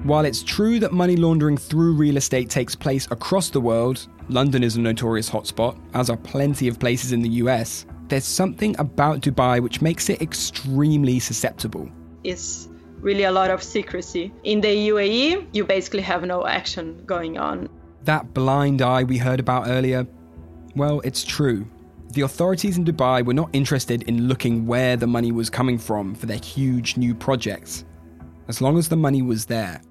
Speaker 4: While it's true that money laundering through real estate takes place across the world, London is a notorious hotspot, as are plenty of places in the US, there's something about Dubai which makes it extremely susceptible.
Speaker 13: It's really a lot of secrecy. In the UAE, you basically have no action going on.
Speaker 4: That blind eye we heard about earlier, well, it's true. The authorities in Dubai were not interested in looking where the money was coming from for their huge new projects, as long as the money was there.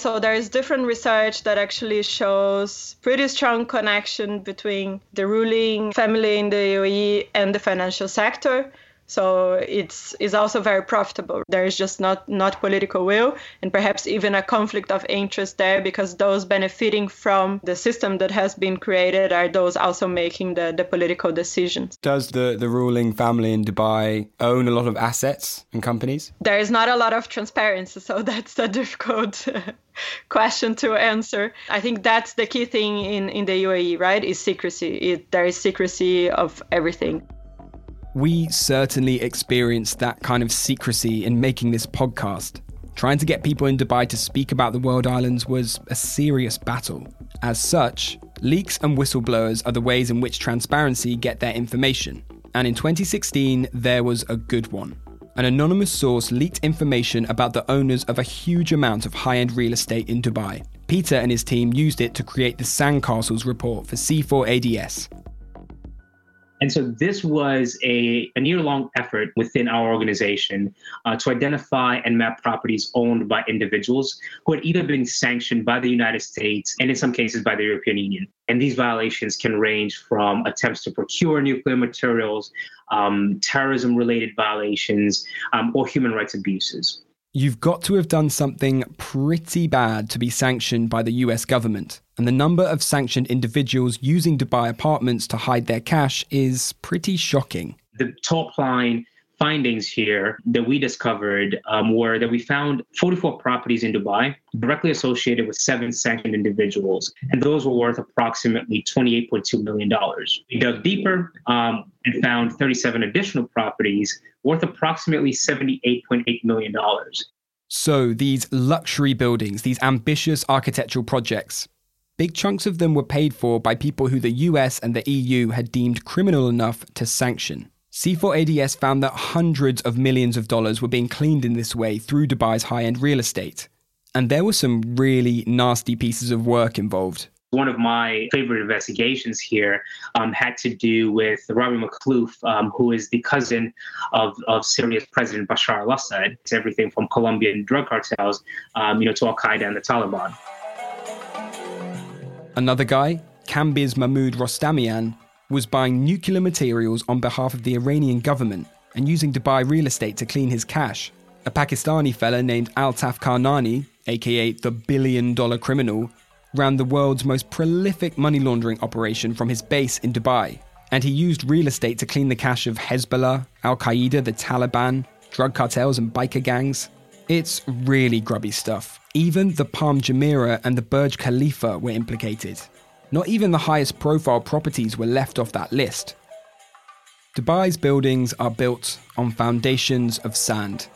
Speaker 13: So there's different research that actually shows pretty strong connection between the ruling family in the UAE and the financial sector. So it's is also very profitable. There is just not not political will and perhaps even a conflict of interest there because those benefiting from the system that has been created are those also making the, the political decisions.
Speaker 4: Does the, the ruling family in Dubai own a lot of assets and companies?
Speaker 13: There is not a lot of transparency, so [laughs] that's a difficult [laughs] question to answer. I think that's the key thing in, in the UAE, right? Is secrecy. It, there is secrecy of everything.
Speaker 4: We certainly experienced that kind of secrecy in making this podcast. Trying to get people in Dubai to speak about the world islands was a serious battle. As such, leaks and whistleblowers are the ways in which transparency get their information. And in 2016, there was a good one. An anonymous source leaked information about the owners of a huge amount of high end real estate in Dubai. Peter and his team used it to create the Sandcastles report for C4ADS,
Speaker 12: and so this was a, a year long effort within our organization uh, to identify and map properties owned by individuals who had either been sanctioned by the United States and in some cases by the European Union. And these violations can range from attempts to procure nuclear materials, um, terrorism related violations, um, or human rights abuses.
Speaker 4: You've got to have done something pretty bad to be sanctioned by the US government, and the number of sanctioned individuals using Dubai apartments to hide their cash is pretty shocking.
Speaker 12: The top line findings here that we discovered um, were that we found 44 properties in Dubai directly associated with seven sanctioned individuals, and those were worth approximately $28.2 million. We dug deeper um, and found 37 additional properties worth approximately $78.8 million.
Speaker 4: So, these luxury buildings, these ambitious architectural projects, big chunks of them were paid for by people who the US and the EU had deemed criminal enough to sanction. C4ADS found that hundreds of millions of dollars were being cleaned in this way through Dubai's high end real estate. And there were some really nasty pieces of work involved.
Speaker 12: One of my favorite investigations here um, had to do with Robert Makhlouf, um, who is the cousin of, of Syria's President Bashar al-Assad. It's everything from Colombian drug cartels, um, you know, to Al Qaeda and the Taliban.
Speaker 4: Another guy, Kambiz Mahmoud Rostamian, was buying nuclear materials on behalf of the Iranian government and using Dubai real estate to clean his cash. A Pakistani fella named Altaf Khanani, aka the billion dollar criminal, ran the world's most prolific money laundering operation from his base in Dubai. And he used real estate to clean the cash of Hezbollah, Al Qaeda, the Taliban, drug cartels, and biker gangs. It's really grubby stuff. Even the Palm Jumeirah and the Burj Khalifa were implicated. Not even the highest profile properties were left off that list. Dubai's buildings are built on foundations of sand.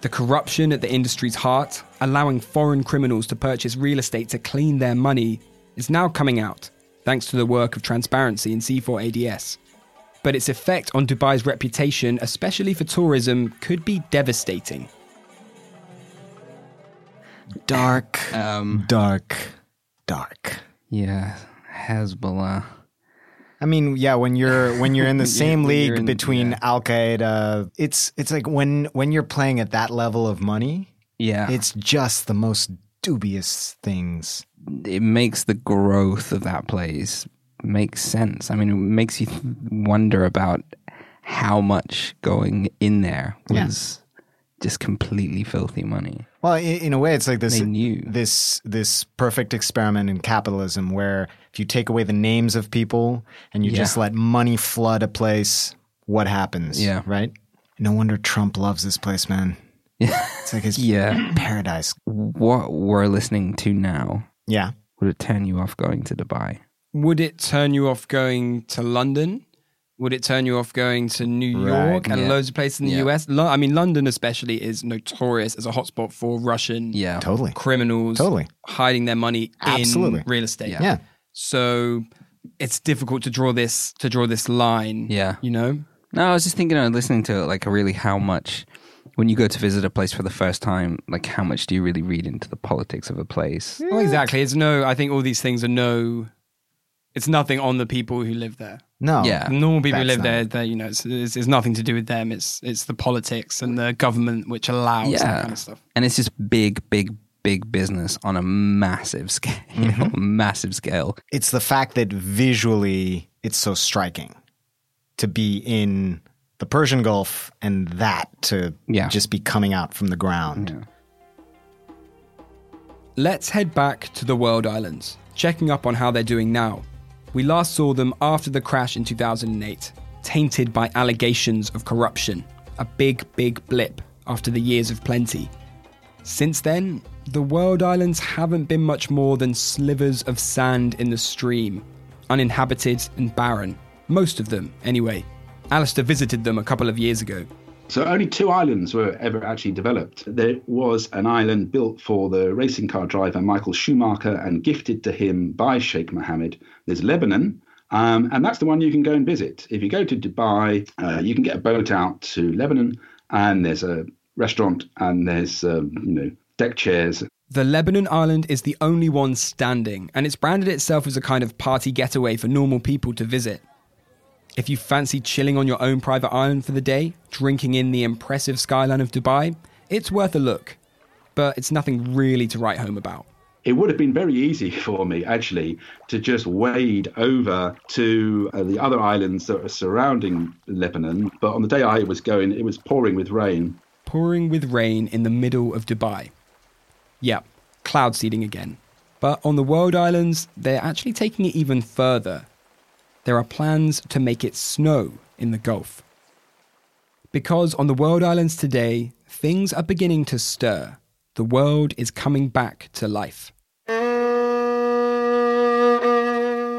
Speaker 4: The corruption at the industry's heart, allowing foreign criminals to purchase real estate to clean their money, is now coming out, thanks to the work of transparency in C4ADS. but its effect on Dubai's reputation, especially for tourism, could be devastating.
Speaker 3: Dark,
Speaker 1: Um,
Speaker 3: dark, dark.
Speaker 1: Yeah, Hezbollah.
Speaker 3: I mean, yeah, when you're when you're in the [laughs] same league
Speaker 1: in-
Speaker 3: between
Speaker 1: yeah.
Speaker 3: Al Qaeda, it's it's like when when you're playing at that level of money,
Speaker 1: Yeah,
Speaker 3: it's just the most dubious things.
Speaker 1: it makes the growth of that place make sense. I mean, it makes you wonder about how much going in there was just completely filthy money.
Speaker 3: Well, in, in a way, it's like this
Speaker 1: They knew.
Speaker 3: this this perfect experiment in capitalism, where if you take away the names of people and you
Speaker 1: Yeah.
Speaker 3: just let money flood a place, what happens?
Speaker 1: Yeah.
Speaker 3: right. No wonder Trump loves this place, man.
Speaker 1: Yeah. [laughs]
Speaker 3: It's like his
Speaker 1: Yeah.
Speaker 3: paradise.
Speaker 1: What we're listening to now,
Speaker 3: Yeah.
Speaker 1: would it turn you off going to Dubai?
Speaker 4: Would it turn you off going to London? Would it turn you off going to New
Speaker 3: Right,
Speaker 4: York and
Speaker 1: yeah.
Speaker 4: loads of places in the
Speaker 1: Yeah.
Speaker 4: US? Lo- I mean, London especially is notorious as a hotspot for Russian
Speaker 1: Yeah,
Speaker 3: Totally.
Speaker 4: criminals
Speaker 3: Totally.
Speaker 4: hiding their money
Speaker 3: Absolutely.
Speaker 4: in real estate.
Speaker 1: Yeah.
Speaker 3: Yeah.
Speaker 4: So it's difficult to draw this to draw this line.
Speaker 1: Yeah.
Speaker 4: You know?
Speaker 1: No, I was just thinking, of listening to it, like really how much when you go to visit a place for the first time, like how much do you really read into the politics of a place?
Speaker 4: Well, exactly. It's no. I think all these things are no. It's nothing on the people who live there.
Speaker 3: No.
Speaker 1: Yeah.
Speaker 4: Normal people who
Speaker 3: that's
Speaker 4: live there, they you know, it's, it's, it's nothing to do with them. It's it's the politics and the government which allows that kind of stuff.
Speaker 1: And it's just big, big, big business on a massive [laughs] scale,
Speaker 3: Mm-hmm.
Speaker 1: massive scale.
Speaker 3: It's the fact that visually it's so striking to be in the Persian Gulf and that to
Speaker 1: Yeah.
Speaker 3: just be coming out from the ground.
Speaker 4: Let's head back to the World Islands, checking up on how they're doing now. We last saw them after the crash in 2008, tainted by allegations of corruption, a big, big blip after the years of plenty. Since then, the World Islands haven't been much more than slivers of sand in the stream, uninhabited and barren. Most of them, anyway. Alastair visited them a couple of years ago.
Speaker 10: So only two islands were ever actually developed. There was an island built for the racing car driver Michael Schumacher and gifted to him by Sheikh Mohammed. There's Lebanon, um, and that's the one you can go and visit. If you go to Dubai, uh, you can get a boat out to Lebanon, and there's a restaurant, and there's um, you know deck chairs.
Speaker 4: The Lebanon island is the only one standing, and it's branded itself as a kind of party getaway for normal people to visit. If you fancy chilling on your own private island for the day, drinking in the impressive skyline of Dubai, it's worth a look. But it's nothing really to write home about.
Speaker 10: It would have been very easy [laughs] for me actually to just wade over to uh, the other islands that are surrounding Lebanon. But on the day I was going, it was pouring with rain.
Speaker 4: Pouring with rain in the middle of Dubai. Yep, cloud seeding again. But on the world islands, they're actually taking it even further. There are plans to make it snow in the Gulf. Because on the world islands today, things are beginning to stir. The world is coming back to life.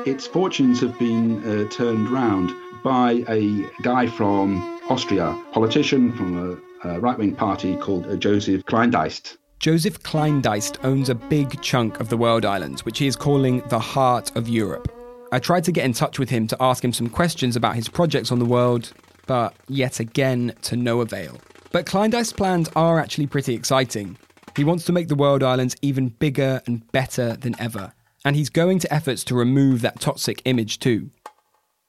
Speaker 10: Its fortunes have been uh, turned round by a guy from Austria, politician from a, a right wing party called uh, Joseph Kleindienst.
Speaker 4: Joseph Kleindienst owns a big chunk of the world islands, which he is calling the heart of Europe. I tried to get in touch with him to ask him some questions about his projects on the world, but yet again to no avail. But Kleindienst's plans are actually pretty exciting. He wants to make the world islands even bigger and better than ever, and he's going to efforts to remove that toxic image too.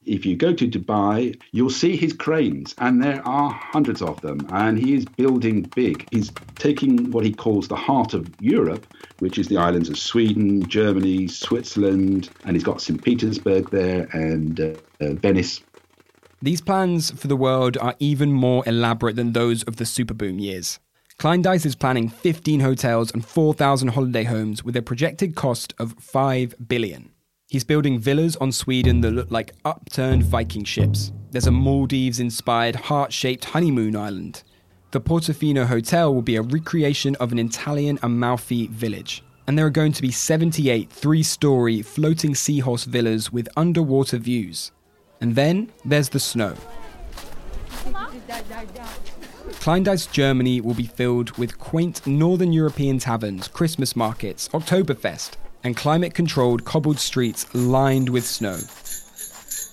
Speaker 10: If you go to Dubai, you'll see his cranes, and there are hundreds of them. And he is building big. He's taking what he calls the heart of Europe, which is the islands of Sweden, Germany, Switzerland, and he's got St. Petersburg there and uh, uh, Venice.
Speaker 4: These plans for the world are even more elaborate than those of the superboom years. Kleindienst is planning 15 hotels and 4,000 holiday homes with a projected cost of 5 billion. He's building villas on Sweden that look like upturned Viking ships. There's a Maldives inspired heart shaped honeymoon island. The Portofino Hotel will be a recreation of an Italian Amalfi village. And there are going to be 78 three story floating seahorse villas with underwater views. And then there's the snow. Kleindienst, Germany will be filled with quaint northern European taverns, Christmas markets, Oktoberfest, and climate controlled cobbled streets lined with snow.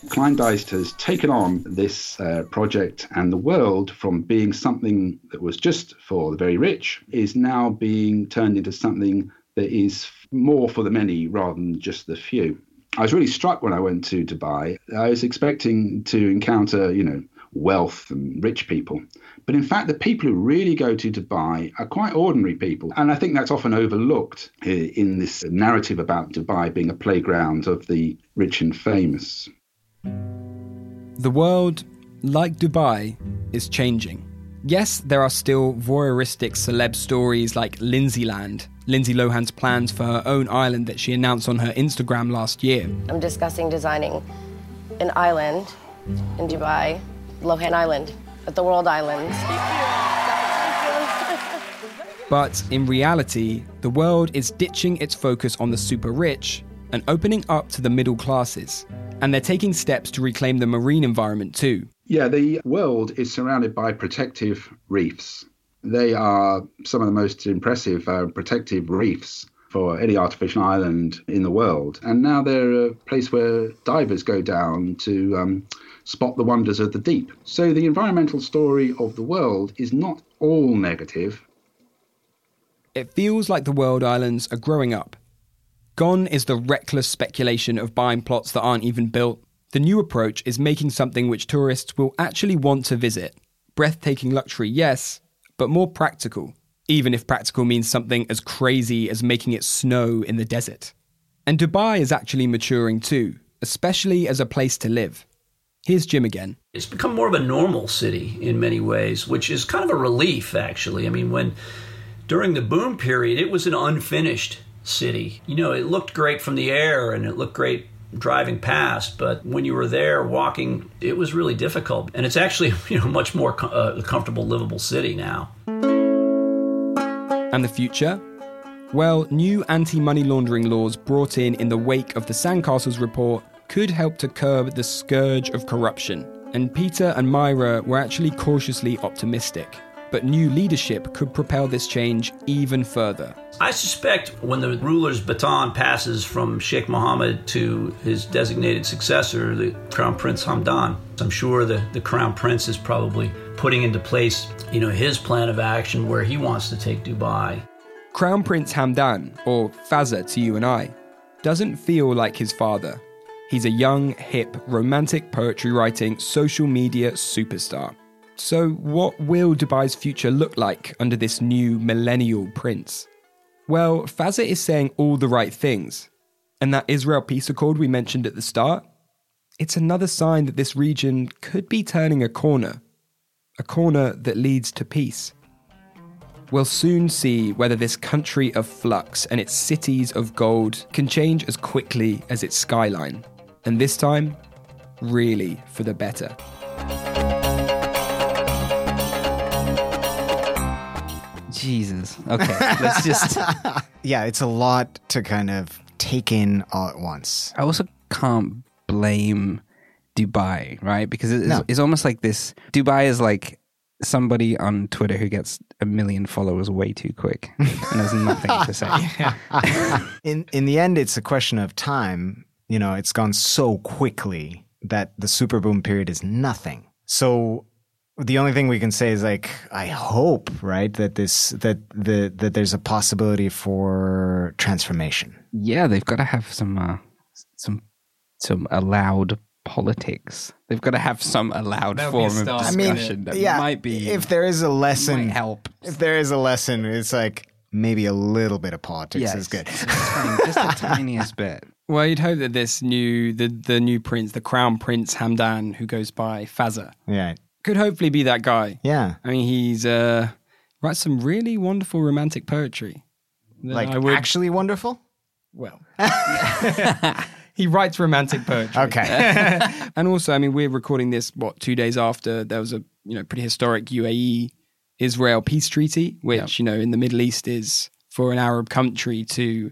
Speaker 10: Kleindienst has taken on this uh, project, and the world, from being something that was just for the very rich, is now being turned into something that is more for the many rather than just the few. I was really struck when I went to Dubai. I was expecting to encounter, you know, wealth and rich people. But in fact, the people who really go to Dubai are quite ordinary people. And I think that's often overlooked eh, in this narrative about Dubai being a playground of the rich and famous.
Speaker 4: The world, like Dubai, is changing. Yes, there are still voyeuristic celeb stories like Lindsayland, Lindsay Lohan's plans for her own island that she announced on her Instagram last year.
Speaker 14: I'm discussing designing an island in Dubai, Lohan Island, at the World Islands.
Speaker 4: But in reality, the world is ditching its focus on the super rich and opening up to the middle classes. And they're taking steps to reclaim the marine environment too.
Speaker 10: Yeah, the world is surrounded by protective reefs. They are some of the most impressive uh, protective reefs for any artificial island in the world. And now they're a place where divers go down to um, spot the wonders of the deep. So the environmental story of the world is not all negative.
Speaker 4: It feels like the world islands are growing up. Gone is the reckless speculation of buying plots that aren't even built. The new approach is making something which tourists will actually want to visit. Breathtaking luxury, yes, but more practical, even if practical means something as crazy as making it snow in the desert. And Dubai is actually maturing too, especially as a place to live. Here's Jim again.
Speaker 6: It's become more of a normal city in many ways, which is kind of a relief, actually. I mean, when during the boom period, it was an unfinished city. You know, it looked great from the air and it looked great driving past, but when you were there walking, it was really difficult. And it's actually, [laughs] you know, much more uh, comfortable, livable city now.
Speaker 4: And the future? Well, new anti money laundering laws brought in in the wake of the Sandcastles report could help to curb the scourge of corruption. And Peter and Myra were actually cautiously optimistic. But new leadership could propel this change even further.
Speaker 6: I suspect when the ruler's baton passes from Sheikh Mohammed to his designated successor, the Crown Prince Hamdan, I'm sure the, the Crown Prince is probably putting into place, you know, his plan of action where he wants to take Dubai.
Speaker 4: Crown Prince Hamdan, or Fazza to you and I, doesn't feel like his father. He's a young, hip, romantic poetry writing social media superstar. So, what will Dubai's future look like under this new millennial prince? Well, Fazza is saying all the right things. And that Israel peace accord we mentioned at the start, it's another sign that this region could be turning a corner. A corner that leads to peace. We'll soon see whether this country of flux and its cities of gold can change as quickly as its skyline and this time, really for the better.
Speaker 1: Jesus. Okay, let's just. [laughs]
Speaker 3: yeah, it's a lot to kind of take in all at once.
Speaker 1: I also can't blame Dubai, right? Because it's,
Speaker 3: No.
Speaker 1: it's almost like this. Dubai is like somebody on Twitter who gets a million followers way too quick and has nothing to say. [laughs]
Speaker 3: in in the end, it's a question of time. You know, it's gone so quickly that the super boom period is nothing. So the only thing we can say is like, I hope, right, that this that the that there's a possibility for transformation.
Speaker 1: Yeah, they've got to have some uh, some some allowed politics. They've got to have some allowed
Speaker 3: That'll
Speaker 1: form of
Speaker 3: start. I mean,
Speaker 1: discussion that
Speaker 3: yeah,
Speaker 1: might be
Speaker 3: if there is a lesson,
Speaker 1: might help.
Speaker 3: If there is a lesson, it's like maybe a little bit of politics
Speaker 1: Yes.
Speaker 3: is good.
Speaker 1: just the tiniest bit. [laughs]
Speaker 4: Well, you'd hope that this new, the, the new prince, the crown prince Hamdan, who goes by Fazza,
Speaker 3: Yeah,
Speaker 4: could hopefully be that guy.
Speaker 3: yeah.
Speaker 4: I mean, he's uh, writes some really wonderful romantic poetry.
Speaker 3: Like
Speaker 4: would-
Speaker 3: actually wonderful.
Speaker 4: well, [laughs] [laughs] he writes romantic poetry.
Speaker 3: Okay. [laughs]
Speaker 4: and also, I mean, we're recording this what two days after there was a you know pretty historic UAE Israel peace treaty, which you know in the Middle East is for an Arab country to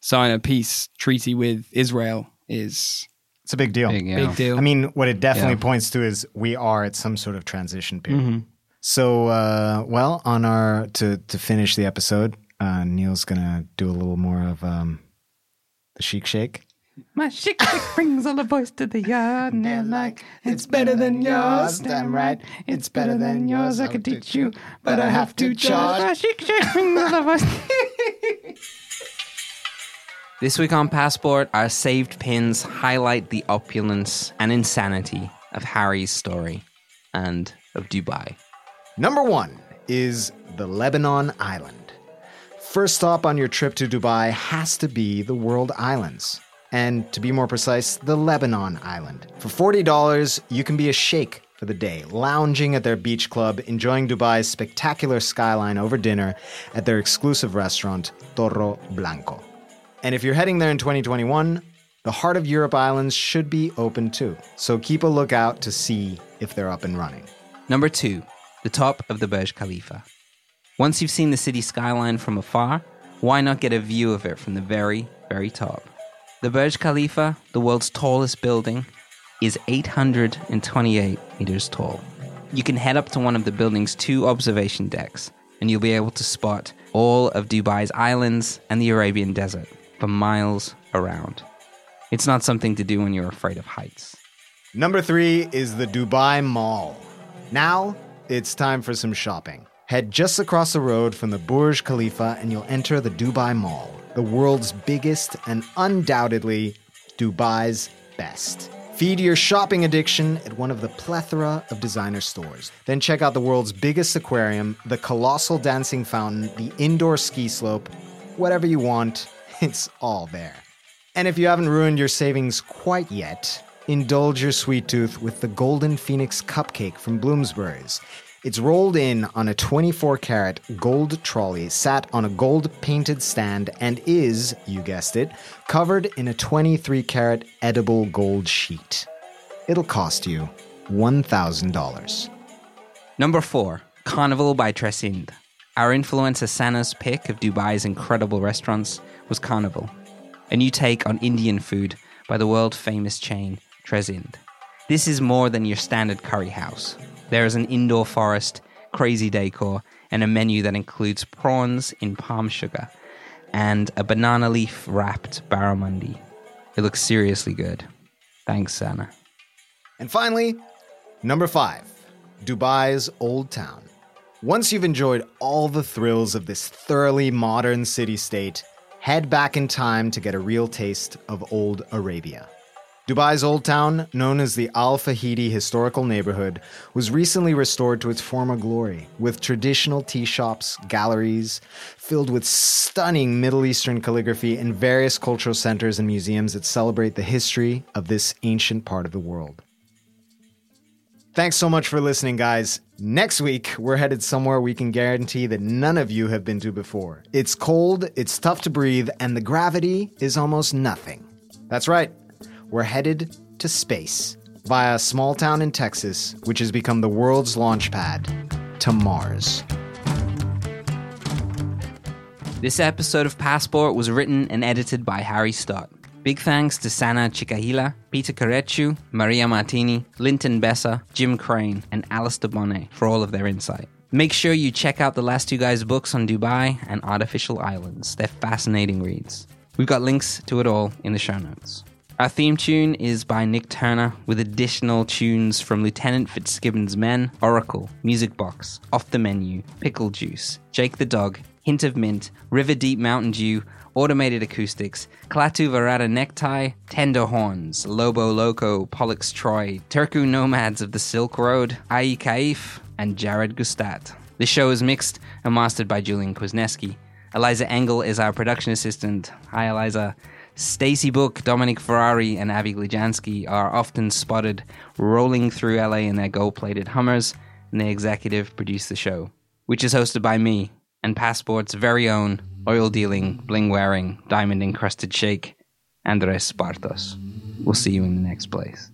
Speaker 4: sign a peace treaty with Israel is
Speaker 3: It's a big deal.
Speaker 1: Big, yeah.
Speaker 4: big deal.
Speaker 3: I mean, what it definitely
Speaker 1: Yeah.
Speaker 3: points to is we are at some sort of transition period.
Speaker 4: Mhm.
Speaker 3: So, uh, well, on our to to finish the episode, uh, Neil's gonna do a little more of um, the chic shake.
Speaker 1: My chick chick brings all the boys to the yard, and they're like,
Speaker 3: It's better than yours, damn right. It's better than yours. I could teach you, but I have to charge.
Speaker 1: My
Speaker 3: charge.
Speaker 1: chick chick brings all the boys. [laughs] [laughs] This week on Passport, our saved pins highlight the opulence and insanity of Harry's story and of Dubai.
Speaker 3: Number one is the Lebanon Island. First stop on your trip to Dubai has to be the World Islands. And to be more precise, the Lebanon Island. For $40, you can be a sheikh for the day, lounging at their beach club, enjoying Dubai's spectacular skyline over dinner at their exclusive restaurant, Torro Blanco. And if you're heading there in 2021, the Heart of Europe Islands should be open too. So keep a lookout to see if they're up and running.
Speaker 1: Number two, the top of the Burj Khalifa. Once you've seen the city skyline from afar, why not get a view of it from the very, very top? The Burj Khalifa, the world's tallest building, is 828 meters tall. You can head up to one of the building's two observation decks, and you'll be able to spot all of Dubai's islands and the Arabian desert for miles around. It's not something to do when you're afraid of heights.
Speaker 3: Number three is the Dubai Mall. Now it's time for some shopping. Head just across the road from the Burj Khalifa and you'll enter the Dubai Mall, the world's biggest and undoubtedly Dubai's best. Feed your shopping addiction at one of the plethora of designer stores. Then check out the world's biggest aquarium, the colossal dancing fountain, the indoor ski slope, whatever you want, it's all there. And if you haven't ruined your savings quite yet, indulge your sweet tooth with the Golden Phoenix Cupcake from Bloomsbury's. It's rolled in on a 24 karat gold trolley, sat on a gold painted stand, and is, you guessed it, covered in a 23 karat edible gold sheet. It'll cost you $1,000.
Speaker 1: Number four, Carnival by Tresind. Our influencer Sana's pick of Dubai's incredible restaurants was Carnival, a new take on Indian food by the world famous chain Tresind. This is more than your standard curry house. There is an indoor forest, crazy decor, and a menu that includes prawns in palm sugar and a banana leaf wrapped barramundi. It looks seriously good. Thanks, Sana.
Speaker 3: And finally, number five, Dubai's Old Town. Once you've enjoyed all the thrills of this thoroughly modern city state, head back in time to get a real taste of old Arabia. Dubai's Old Town, known as the Al Fahidi Historical Neighborhood, was recently restored to its former glory, with traditional tea shops, galleries, filled with stunning Middle Eastern calligraphy, and various cultural centers and museums that celebrate the history of this ancient part of the world. Thanks so much for listening, guys. Next week, we're headed somewhere we can guarantee that none of you have been to before. It's cold, it's tough to breathe, and the gravity is almost nothing. That's right, we're headed to space via a small town in Texas, which has become the world's launch pad to Mars.
Speaker 1: This episode of Passport was written and edited by Harry Stott. Big thanks to Sana Chikahila, Peter Carechu, Maria Martini, Linton Bessa, Jim Krane, and Alastair Bonnett for all of their insight. Make sure you check out the last two guys' books on Dubai and artificial islands. They're fascinating reads. We've got links to it all in the show notes. Our theme tune is by Nick Turner, with additional tunes from Lieutenant Fitzgibbon's Men, Oracle, Music Box, Off the Menu, Pickle Juice, Jake the Dog, Hint of Mint, River Deep Mountain Dew, Automated Acoustics, Klaatu Varada Necktie, Tender Horns, Lobo Loco, Pollux Troy, Turku Nomads of the Silk Road, Ai Kaif, and Jared Gustat. The show is mixed and mastered by Julian Kwasniewski. Eliza Engel is our production assistant. Hi, Eliza. Stacy Book, Dominic Ferrari, and Avi Glijansky are often spotted rolling through LA in their gold plated Hummers, and they executive produce the show, which is hosted by me and Passport's very own oil dealing, bling wearing, diamond encrusted sheikh, Andres Bartos. We'll see you in the next place.